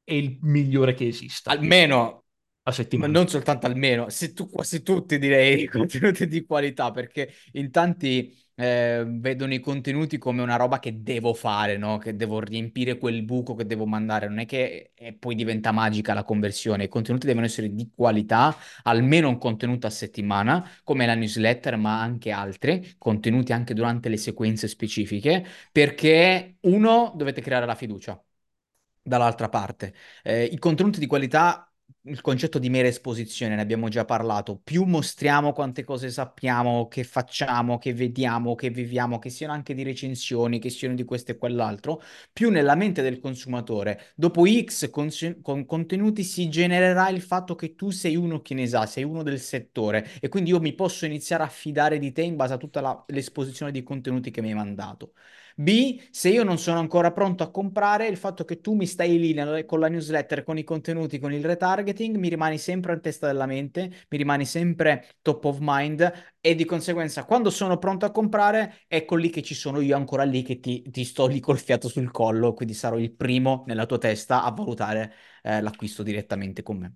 è il migliore che esista. Almeno a settimana. Ma non soltanto almeno, se tu, quasi tutti direi contenuti di qualità, perché in tanti eh, vedono i contenuti come una roba che devo fare, no? Che devo riempire quel buco che devo mandare. Non è che e poi diventa magica la conversione. I contenuti devono essere di qualità, almeno un contenuto a settimana, come la newsletter, ma anche altri contenuti anche durante le sequenze specifiche, perché uno dovete creare la fiducia. Dall'altra parte, eh, i contenuti di qualità il concetto di mera esposizione, ne abbiamo già parlato, più mostriamo quante cose sappiamo, che facciamo, che vediamo, che viviamo, che siano anche di recensioni, che siano di questo e quell'altro, più nella mente del consumatore, dopo X con, con contenuti si genererà il fatto che tu sei uno che ne sa, sei uno del settore. E quindi io mi posso iniziare a fidare di te in base a tutta la, l'esposizione di contenuti che mi hai mandato. B, se io non sono ancora pronto a comprare, il fatto che tu mi stai lì con la newsletter, con i contenuti, con il retargeting, mi rimani sempre in testa della mente, mi rimani sempre top of mind e di conseguenza quando sono pronto a comprare, ecco lì che ci sono io ancora lì che ti, ti sto lì col fiato sul collo, quindi sarò il primo nella tua testa a valutare eh, l'acquisto direttamente con me.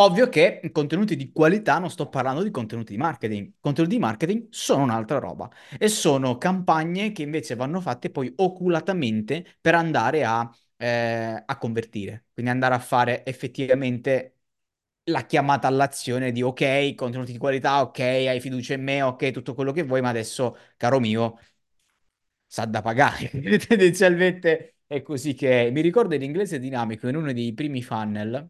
Ovvio che contenuti di qualità non sto parlando di contenuti di marketing. Contenuti di marketing sono un'altra roba e sono campagne che invece vanno fatte poi oculatamente per andare a, eh, a convertire, quindi andare a fare effettivamente la chiamata all'azione di ok, contenuti di qualità, ok, hai fiducia in me, ok, tutto quello che vuoi, ma adesso, caro mio, sa da pagare. Tendenzialmente è così che mi ricordo in inglese dinamico in uno dei primi funnel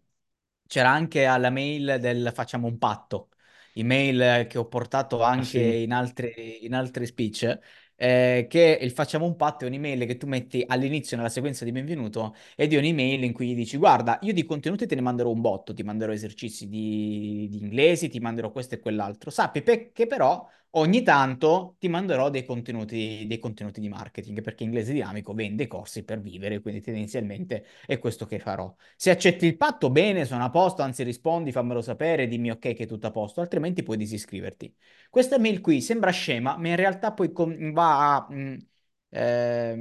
c'era anche alla mail del facciamo un patto, email che ho portato ah, anche ah, sì. in, altri, in altri speech, eh, che il facciamo un patto è un'email che tu metti all'inizio nella sequenza di benvenuto ed è un'email in cui gli dici guarda, io di contenuti te ne manderò un botto, ti manderò esercizi di, di inglese, ti manderò questo e quell'altro. Sappi pe- che però ogni tanto ti manderò dei contenuti, dei contenuti di marketing perché Inglese Dinamico vende corsi per vivere, quindi tendenzialmente è questo che farò. Se accetti il patto, bene, sono a posto, anzi rispondi, fammelo sapere, dimmi ok che è tutto a posto, altrimenti puoi disiscriverti. Questa mail qui sembra scema, ma in realtà poi com- va a mh,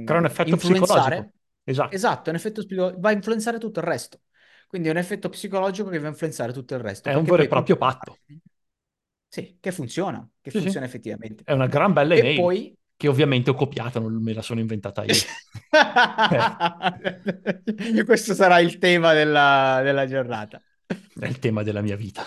Crea un ehm, effetto psicologico. Esatto. esatto, un effetto psicologico, va a influenzare tutto il resto. Quindi è un effetto psicologico che va a influenzare tutto il resto, È un vero e proprio patto. Sì, che funziona, che Sì, sì. funziona effettivamente. È una gran bella E email poi... che ovviamente ho copiato, non me la sono inventata io. Eh, Questo sarà il tema della, della giornata. è il tema della mia vita.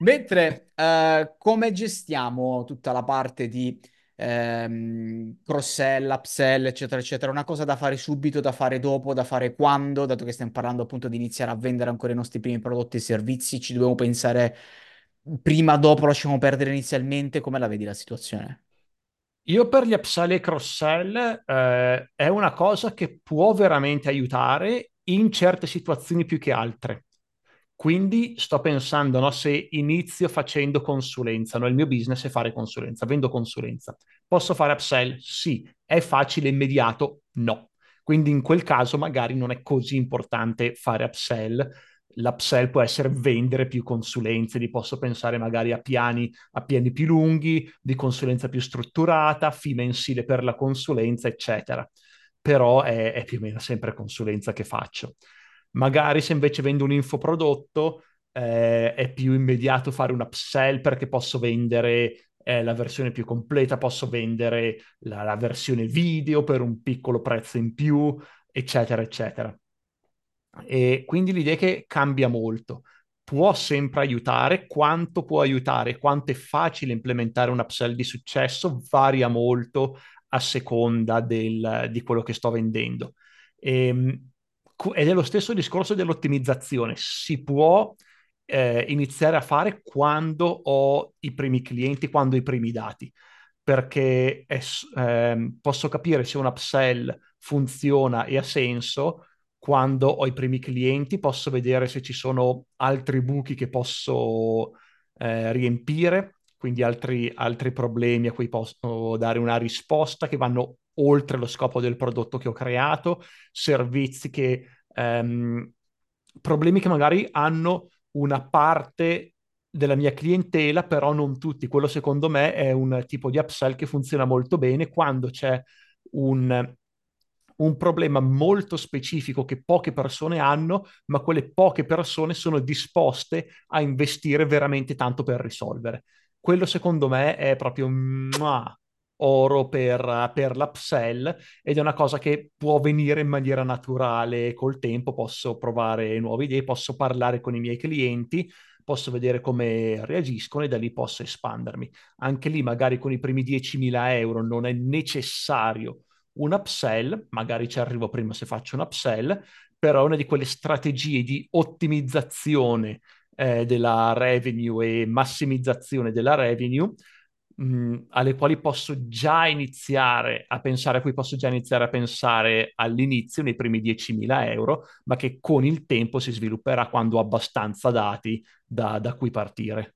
Mentre eh, come gestiamo tutta la parte di ehm, cross-sell, upsell, eccetera, eccetera? Una cosa da fare subito, da fare dopo, da fare quando, dato che stiamo parlando appunto di iniziare a vendere ancora i nostri primi prodotti e servizi, ci dobbiamo pensare prima, dopo, lasciamo perdere inizialmente, come la vedi la situazione? Io per gli upsell e cross-sell eh, è una cosa che può veramente aiutare in certe situazioni più che altre. Quindi sto pensando, no, se inizio facendo consulenza, no, il mio business è fare consulenza, vendo consulenza. Posso fare upsell? Sì. È facile, immediato? No. Quindi in quel caso magari non è così importante fare upsell. L'upsell può essere vendere più consulenze, di posso pensare magari a piani, a piani più lunghi, di consulenza più strutturata, fee mensile per la consulenza, eccetera. Però è, è più o meno sempre consulenza che faccio. Magari se invece vendo un infoprodotto eh, è più immediato fare un upsell perché posso vendere eh, la versione più completa, posso vendere la, la versione video per un piccolo prezzo in più, eccetera, eccetera. E quindi l'idea è che cambia molto. Può sempre aiutare, quanto può aiutare, quanto è facile implementare un upsell di successo varia molto a seconda del, di quello che sto vendendo. E, ehm, ed è lo stesso discorso dell'ottimizzazione. Si può eh, iniziare a fare quando ho i primi clienti, quando ho i primi dati, perché è, eh, posso capire se un upsell funziona e ha senso quando ho i primi clienti, posso vedere se ci sono altri buchi che posso eh, riempire, quindi altri, altri problemi a cui posso dare una risposta che vanno oltre lo scopo del prodotto che ho creato, servizi che, ehm, problemi che magari hanno una parte della mia clientela, però non tutti. Quello secondo me è un tipo di upsell che funziona molto bene quando c'è un, un problema molto specifico che poche persone hanno, ma quelle poche persone sono disposte a investire veramente tanto per risolvere. Quello secondo me è proprio muah, oro per, per l'upsell ed è una cosa che può venire in maniera naturale col tempo, posso provare nuove idee, posso parlare con i miei clienti, posso vedere come reagiscono e da lì posso espandermi. Anche lì magari con i primi 10.000 euro non è necessario un upsell, magari ci arrivo prima se faccio un upsell, però è una di quelle strategie di ottimizzazione eh, della revenue e massimizzazione della revenue mh, alle quali posso già iniziare a pensare, a cui posso già iniziare a pensare all'inizio, nei primi 10.000 euro, ma che con il tempo si svilupperà quando ho abbastanza dati da, da cui partire.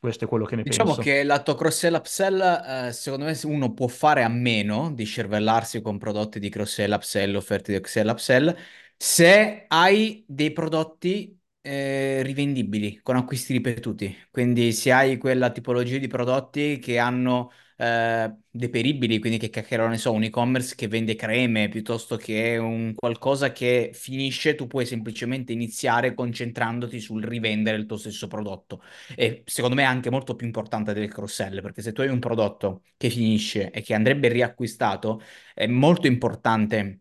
Questo è quello che ne Diciamo penso. che l'atto cross-sell upsell, eh, secondo me uno può fare a meno di cervellarsi con prodotti di cross-sell upsell, offerte di cross-sell upsell, se hai dei prodotti eh, rivendibili con acquisti ripetuti. Quindi se hai quella tipologia di prodotti che hanno eh, deperibili, quindi che chiacchierano, ne so, un e-commerce che vende creme piuttosto che un qualcosa che finisce, tu puoi semplicemente iniziare concentrandoti sul rivendere il tuo stesso prodotto. E secondo me è anche molto più importante del cross-sell, perché se tu hai un prodotto che finisce e che andrebbe riacquistato, è molto importante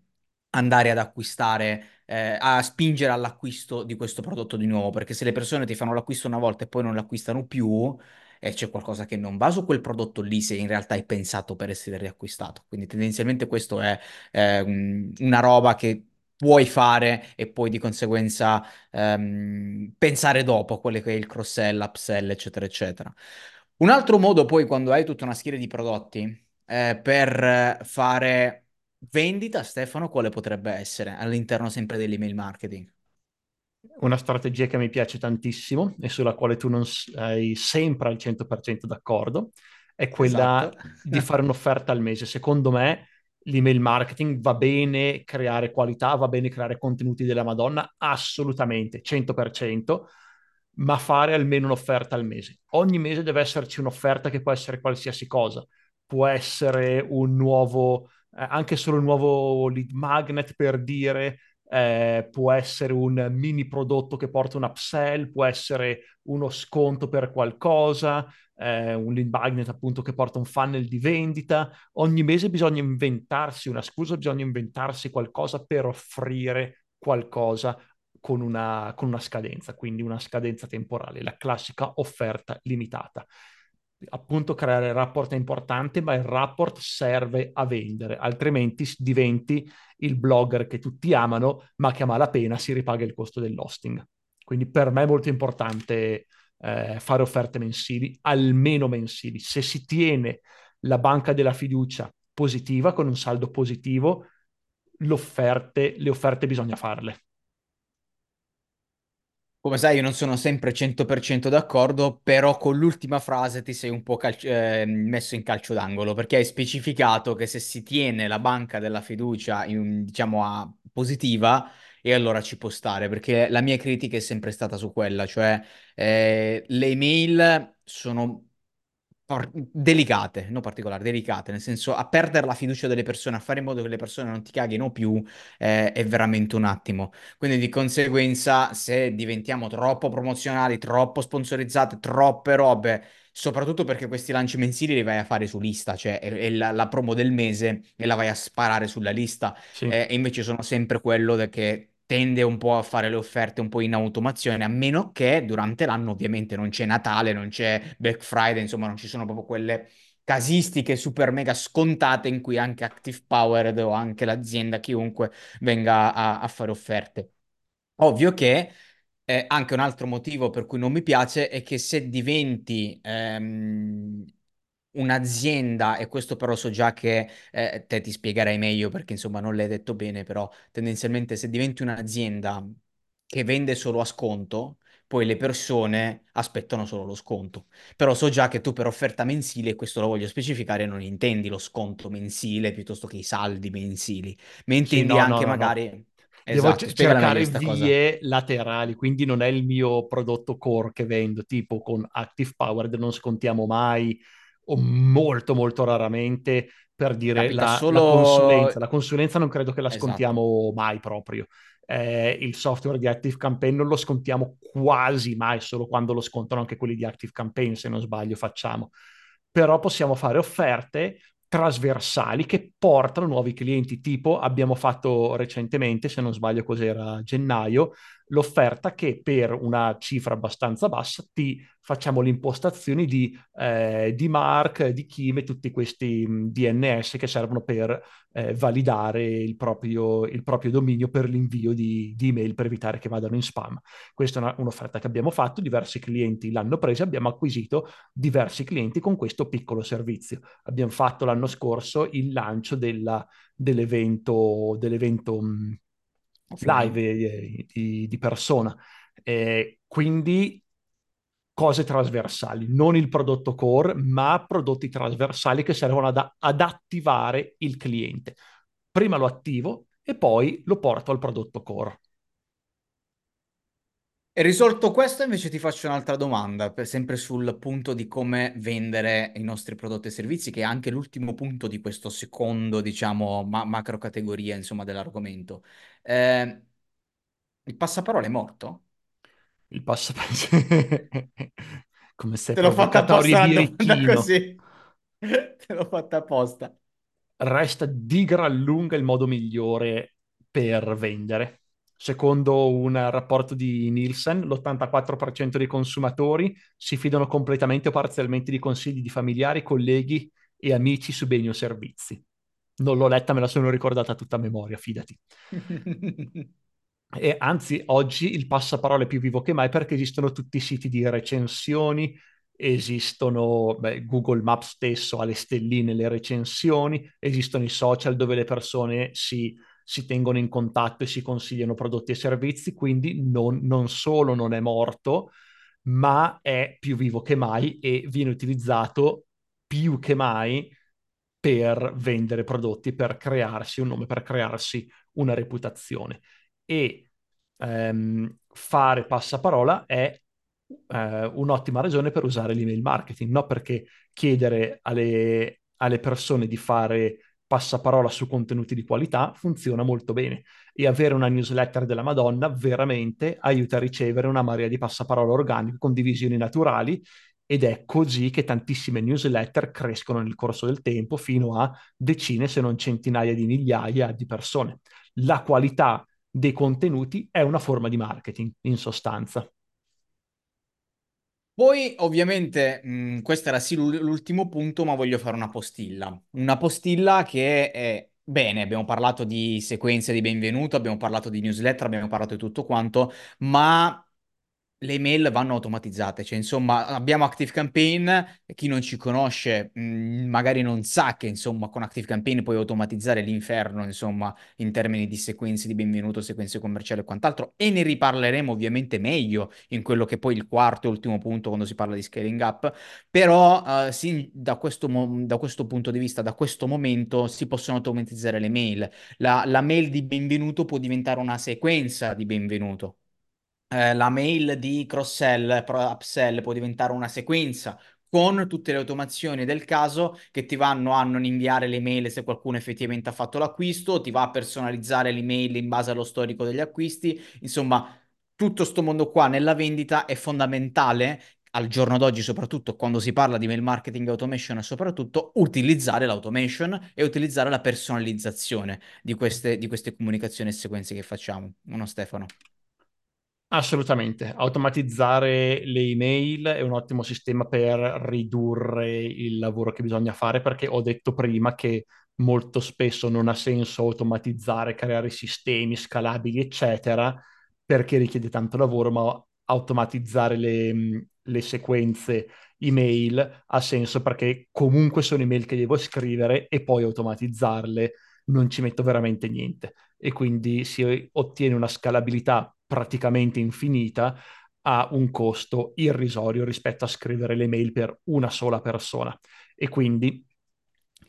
andare ad acquistare, eh, a spingere all'acquisto di questo prodotto di nuovo, perché se le persone ti fanno l'acquisto una volta e poi non l'acquistano più, e c'è qualcosa che non va su quel prodotto lì se in realtà è pensato per essere riacquistato. Quindi tendenzialmente questo è eh, un- una roba che puoi fare e poi di conseguenza ehm, pensare dopo a quello che è il cross-sell, upsell, eccetera, eccetera. Un altro modo poi quando hai tutta una schiera di prodotti eh, per fare vendita, Stefano, quale potrebbe essere all'interno sempre dell'email marketing? Una strategia che mi piace tantissimo e sulla quale tu non sei sempre al 100% d'accordo è quella Esatto. di fare un'offerta al mese. Secondo me l'email marketing va bene creare qualità, va bene creare contenuti della Madonna, assolutamente, 100%, ma fare almeno un'offerta al mese. Ogni mese deve esserci un'offerta che può essere qualsiasi cosa. Può essere un nuovo, eh, anche solo un nuovo lead magnet per dire, eh, può essere un mini prodotto che porta un upsell, può essere uno sconto per qualcosa, eh, un lead magnet appunto che porta un funnel di vendita. Ogni mese bisogna inventarsi una scusa, bisogna inventarsi qualcosa per offrire qualcosa con una, con una scadenza, quindi una scadenza temporale, la classica offerta limitata appunto creare rapport è importante, ma il rapport serve a vendere, altrimenti diventi il blogger che tutti amano, ma che a malapena si ripaga il costo dell'hosting. Quindi per me è molto importante eh, fare offerte mensili, almeno mensili. Se si tiene la banca della fiducia positiva, con un saldo positivo, le offerte bisogna farle. Come sai, io non sono sempre 100% d'accordo, però con l'ultima frase ti sei un po' calcio- eh, messo in calcio d'angolo, perché hai specificato che se si tiene la banca della fiducia, in, diciamo, a positiva, e allora ci può stare, perché la mia critica è sempre stata su quella, cioè eh, le email sono par- delicate, non particolari, delicate, nel senso a perdere la fiducia delle persone, a fare in modo che le persone non ti caghino più, eh, è veramente un attimo. Quindi di conseguenza, se diventiamo troppo promozionali, troppo sponsorizzate, troppe robe, soprattutto perché questi lanci mensili li vai a fare su lista, cioè è, è la, la promo del mese e la vai a sparare sulla lista, Sì. eh, e invece sono sempre quello che tende un po' a fare le offerte un po' in automazione, a meno che durante l'anno ovviamente non c'è Natale, non c'è Black Friday, insomma non ci sono proprio quelle casistiche super mega scontate in cui anche Active Powered o anche l'azienda, chiunque, venga a, a fare offerte. Ovvio che eh, anche un altro motivo per cui non mi piace è che se diventi ehm, un'azienda, e questo però so già che eh, te ti spiegherai meglio perché insomma non l'hai detto bene, però tendenzialmente se diventi un'azienda che vende solo a sconto, poi le persone aspettano solo lo sconto. Però so già che tu per offerta mensile, e questo lo voglio specificare, non intendi lo sconto mensile piuttosto che i saldi mensili, ma Sì, intendi no, no, anche no, no. magari... Devo Esatto, meglio cercare questa cosa. vie laterali, quindi non è il mio prodotto core che vendo, tipo con Active Powered non scontiamo mai o molto molto raramente per dire la, la consulenza. solo... La consulenza non credo che la Esatto. scontiamo mai proprio. Eh, il software di Active Campaign non lo scontiamo quasi mai, solo quando lo scontano anche quelli di Active Campaign, se non sbaglio, facciamo. Però possiamo fare offerte trasversali che portano nuovi clienti, tipo abbiamo fatto recentemente, se non sbaglio cos'era, gennaio, l'offerta che per una cifra abbastanza bassa ti facciamo le impostazioni di, eh, di Mark, di Kim e tutti questi mh, DNS che servono per eh, validare il proprio, il proprio dominio per l'invio di, di email per evitare che vadano in spam. Questa è una, un'offerta che abbiamo fatto, diversi clienti l'hanno presa, abbiamo acquisito diversi clienti con questo piccolo servizio. Abbiamo fatto l'anno scorso il lancio della, dell'evento, dell'evento mh, Offline. Live eh, di, di persona. Eh, quindi cose trasversali, non il prodotto core, ma prodotti trasversali che servono ad, ad attivare il cliente. Prima lo attivo e poi lo porto al prodotto core. E risolto questo, invece ti faccio un'altra domanda, per- sempre sul punto di come vendere i nostri prodotti e servizi, che è anche l'ultimo punto di questo secondo, diciamo, ma- macro categoria, insomma, dell'argomento. Eh, il passaparola è morto? Il passaparola. Come sei Te l'ho fatta provocatorio apposta la domanda birichino. così. Te l'ho fatta apposta. resta di gran lunga il modo migliore per vendere. Secondo un rapporto di Nielsen, l'84% dei consumatori si fidano completamente o parzialmente di consigli di familiari, colleghi e amici su beni o servizi. Non l'ho letta, me la sono ricordata tutta a memoria, fidati. E anzi, oggi il passaparola è più vivo che mai perché esistono tutti i siti di recensioni esistono, beh, Google Maps stesso ha le stelline, le recensioni, esistono i social dove le persone si, si tengono in contatto e si consigliano prodotti e servizi, quindi non, non solo non è morto, ma è più vivo che mai e viene utilizzato più che mai per vendere prodotti, per crearsi un nome, per crearsi una reputazione. E ehm, fare passaparola è eh, un'ottima ragione per usare l'email marketing, no? Perché chiedere alle, alle persone di fare passaparola su contenuti di qualità funziona molto bene e avere una newsletter della Madonna veramente aiuta a ricevere una marea di passaparola organico con divisioni naturali ed è così che tantissime newsletter crescono nel corso del tempo fino a decine se non centinaia di migliaia di persone. La qualità dei contenuti è una forma di marketing in sostanza. Poi, ovviamente, mh, questo era sì l'ultimo punto, ma voglio fare una postilla. Una postilla che è bene, abbiamo parlato di sequenze di benvenuto, abbiamo parlato di newsletter, abbiamo parlato di tutto quanto, ma le email vanno automatizzate, cioè insomma abbiamo ActiveCampaign, chi non ci conosce mh, mm, magari non sa che insomma con ActiveCampaign puoi automatizzare l'inferno insomma in termini di sequenze di benvenuto, sequenze commerciali e quant'altro e ne riparleremo ovviamente meglio in quello che poi il quarto e ultimo punto quando si parla di scaling up, però uh, sì, da questo, da questo punto di vista, da questo momento si possono automatizzare le mail, la, la mail di benvenuto può diventare una sequenza di benvenuto eh, la mail di cross-sell, upsell può diventare una sequenza con tutte le automazioni del caso che ti vanno a non inviare le mail se qualcuno effettivamente ha fatto l'acquisto, ti va a personalizzare l'email in base allo storico degli acquisti. Insomma, tutto questo mondo qua nella vendita è fondamentale al giorno d'oggi, soprattutto quando si parla di mail marketing automation, soprattutto utilizzare l'automation e utilizzare la personalizzazione di queste, di queste comunicazioni e sequenze che facciamo. Uno Stefano. Assolutamente, automatizzare le email è un ottimo sistema per ridurre il lavoro che bisogna fare perché ho detto prima che molto spesso non ha senso automatizzare, creare sistemi scalabili, eccetera, perché richiede tanto lavoro, ma automatizzare le, le sequenze email ha senso perché comunque sono email che devo scrivere e poi automatizzarle non ci metto veramente niente. E quindi si ottiene una scalabilità praticamente infinita a un costo irrisorio rispetto a scrivere le mail per una sola persona. E quindi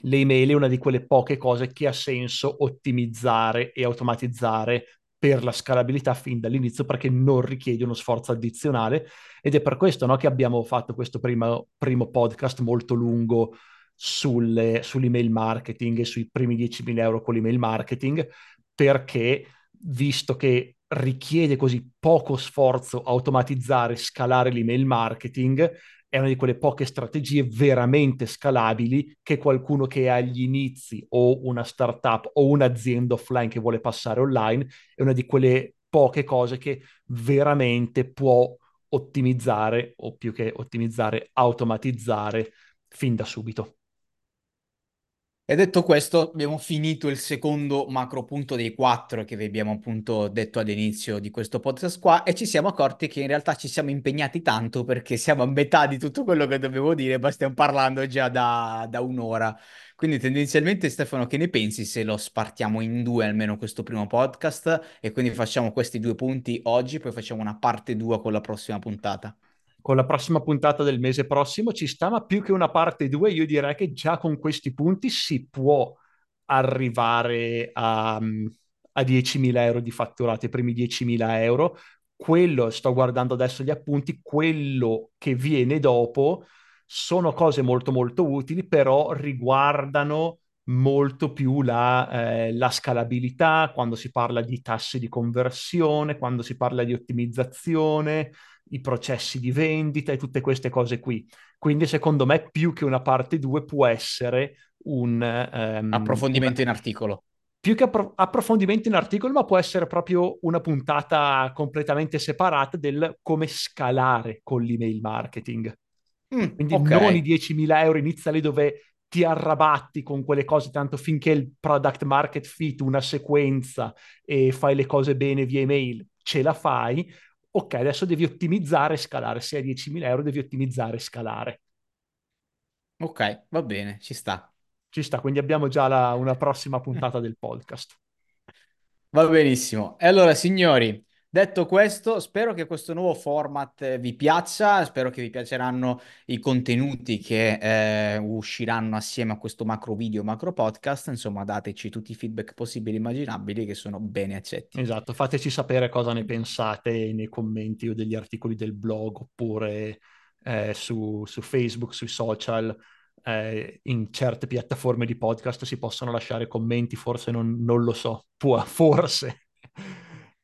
l'email è una di quelle poche cose che ha senso ottimizzare e automatizzare per la scalabilità fin dall'inizio perché non richiede uno sforzo addizionale ed è per questo no, che abbiamo fatto questo primo, primo podcast molto lungo sulle, sull'email marketing e sui primi 10.000 euro con l'email marketing perché visto che richiede così poco sforzo automatizzare, scalare l'email marketing, è una di quelle poche strategie veramente scalabili che qualcuno che è agli inizi o una startup o un'azienda offline che vuole passare online è una di quelle poche cose che veramente può ottimizzare o più che ottimizzare, automatizzare fin da subito. E detto questo, abbiamo finito il secondo macro punto dei quattro che vi abbiamo appunto detto all'inizio di questo podcast qua e ci siamo accorti che in realtà ci siamo impegnati tanto perché siamo a metà di tutto quello che dovevo dire, ma stiamo parlando già da, da un'ora. Quindi tendenzialmente Stefano, che ne pensi se lo spartiamo in due almeno questo primo podcast e quindi facciamo questi due punti oggi, poi facciamo una parte due con la prossima puntata? Con la prossima puntata del mese prossimo ci sta, ma più che una parte 2 io direi che già con questi punti si può arrivare a, a 10.000 euro di fatturati, i primi 10.000 euro. Quello, sto guardando adesso gli appunti, quello che viene dopo sono cose molto molto utili, però riguardano molto più la, eh, la, scalabilità, quando si parla di tassi di conversione, quando si parla di ottimizzazione, i processi di vendita e tutte queste cose qui. Quindi secondo me più che una parte 2 può essere un... Um, approfondimento in articolo. Più che appro- approfondimento in articolo, ma può essere proprio una puntata completamente separata del come scalare con l'email marketing. Mm, Quindi okay. non i 10.000 euro iniziali dove ti arrabatti con quelle cose, tanto finché il product market fit, una sequenza e fai le cose bene via email, ce la fai, ok, adesso devi ottimizzare e scalare, se hai 10.000 euro devi ottimizzare e scalare. Ok, va bene, ci sta. Ci sta, quindi abbiamo già la, una prossima puntata del podcast. Va benissimo. E allora, signori, detto questo, spero che questo nuovo format eh, vi piaccia, spero che vi piaceranno i contenuti che eh, usciranno assieme a questo macro video, macro podcast. Insomma, dateci tutti i feedback possibili e immaginabili che sono bene accetti. Esatto, fateci sapere cosa ne pensate nei commenti o degli articoli del blog oppure eh, su, su Facebook, sui social eh, in certe piattaforme di podcast si possono lasciare commenti, forse non, non lo so, può, forse.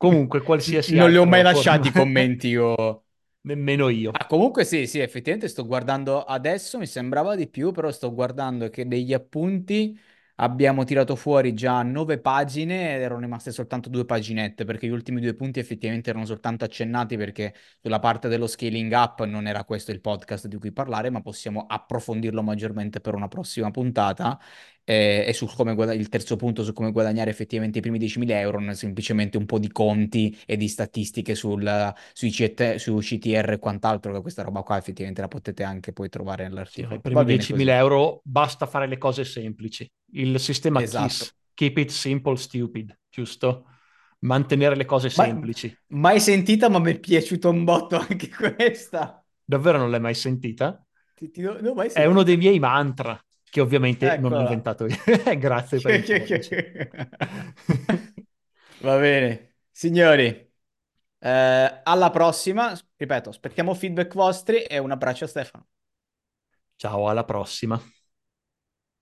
Comunque, qualsiasi Non li ho mai lasciati i commenti io. Nemmeno io. Ah, comunque sì, sì, effettivamente sto guardando adesso, mi sembrava di più, però sto guardando che degli appunti abbiamo tirato fuori già nove pagine ed erano rimaste soltanto due paginette perché gli ultimi due punti effettivamente erano soltanto accennati perché sulla parte dello scaling up non era questo il podcast di cui parlare, ma possiamo approfondirlo maggiormente per una prossima puntata. E, e su come guada- il terzo punto su come guadagnare effettivamente i primi 10.000 euro, non è semplicemente un po' di conti e di statistiche sul, sui, CT, su CTR e quant'altro, che questa roba qua effettivamente la potete anche poi trovare nell'articolo. Sì, per i 10.000 euro basta fare le cose semplici. Il sistema esatto. KISS, Keep It Simple Stupid, giusto? Mantenere le cose semplici. Ma, mai sentita, ma mi è piaciuto un botto anche questa. Davvero non l'hai mai sentita? Ti, ti, no, mai è uno dei miei mantra, che ovviamente Eccola. non ho inventato io. Grazie per il Va bene. Signori, eh, alla prossima. Ripeto, aspettiamo feedback vostri e un abbraccio a Stefano. Ciao, alla prossima.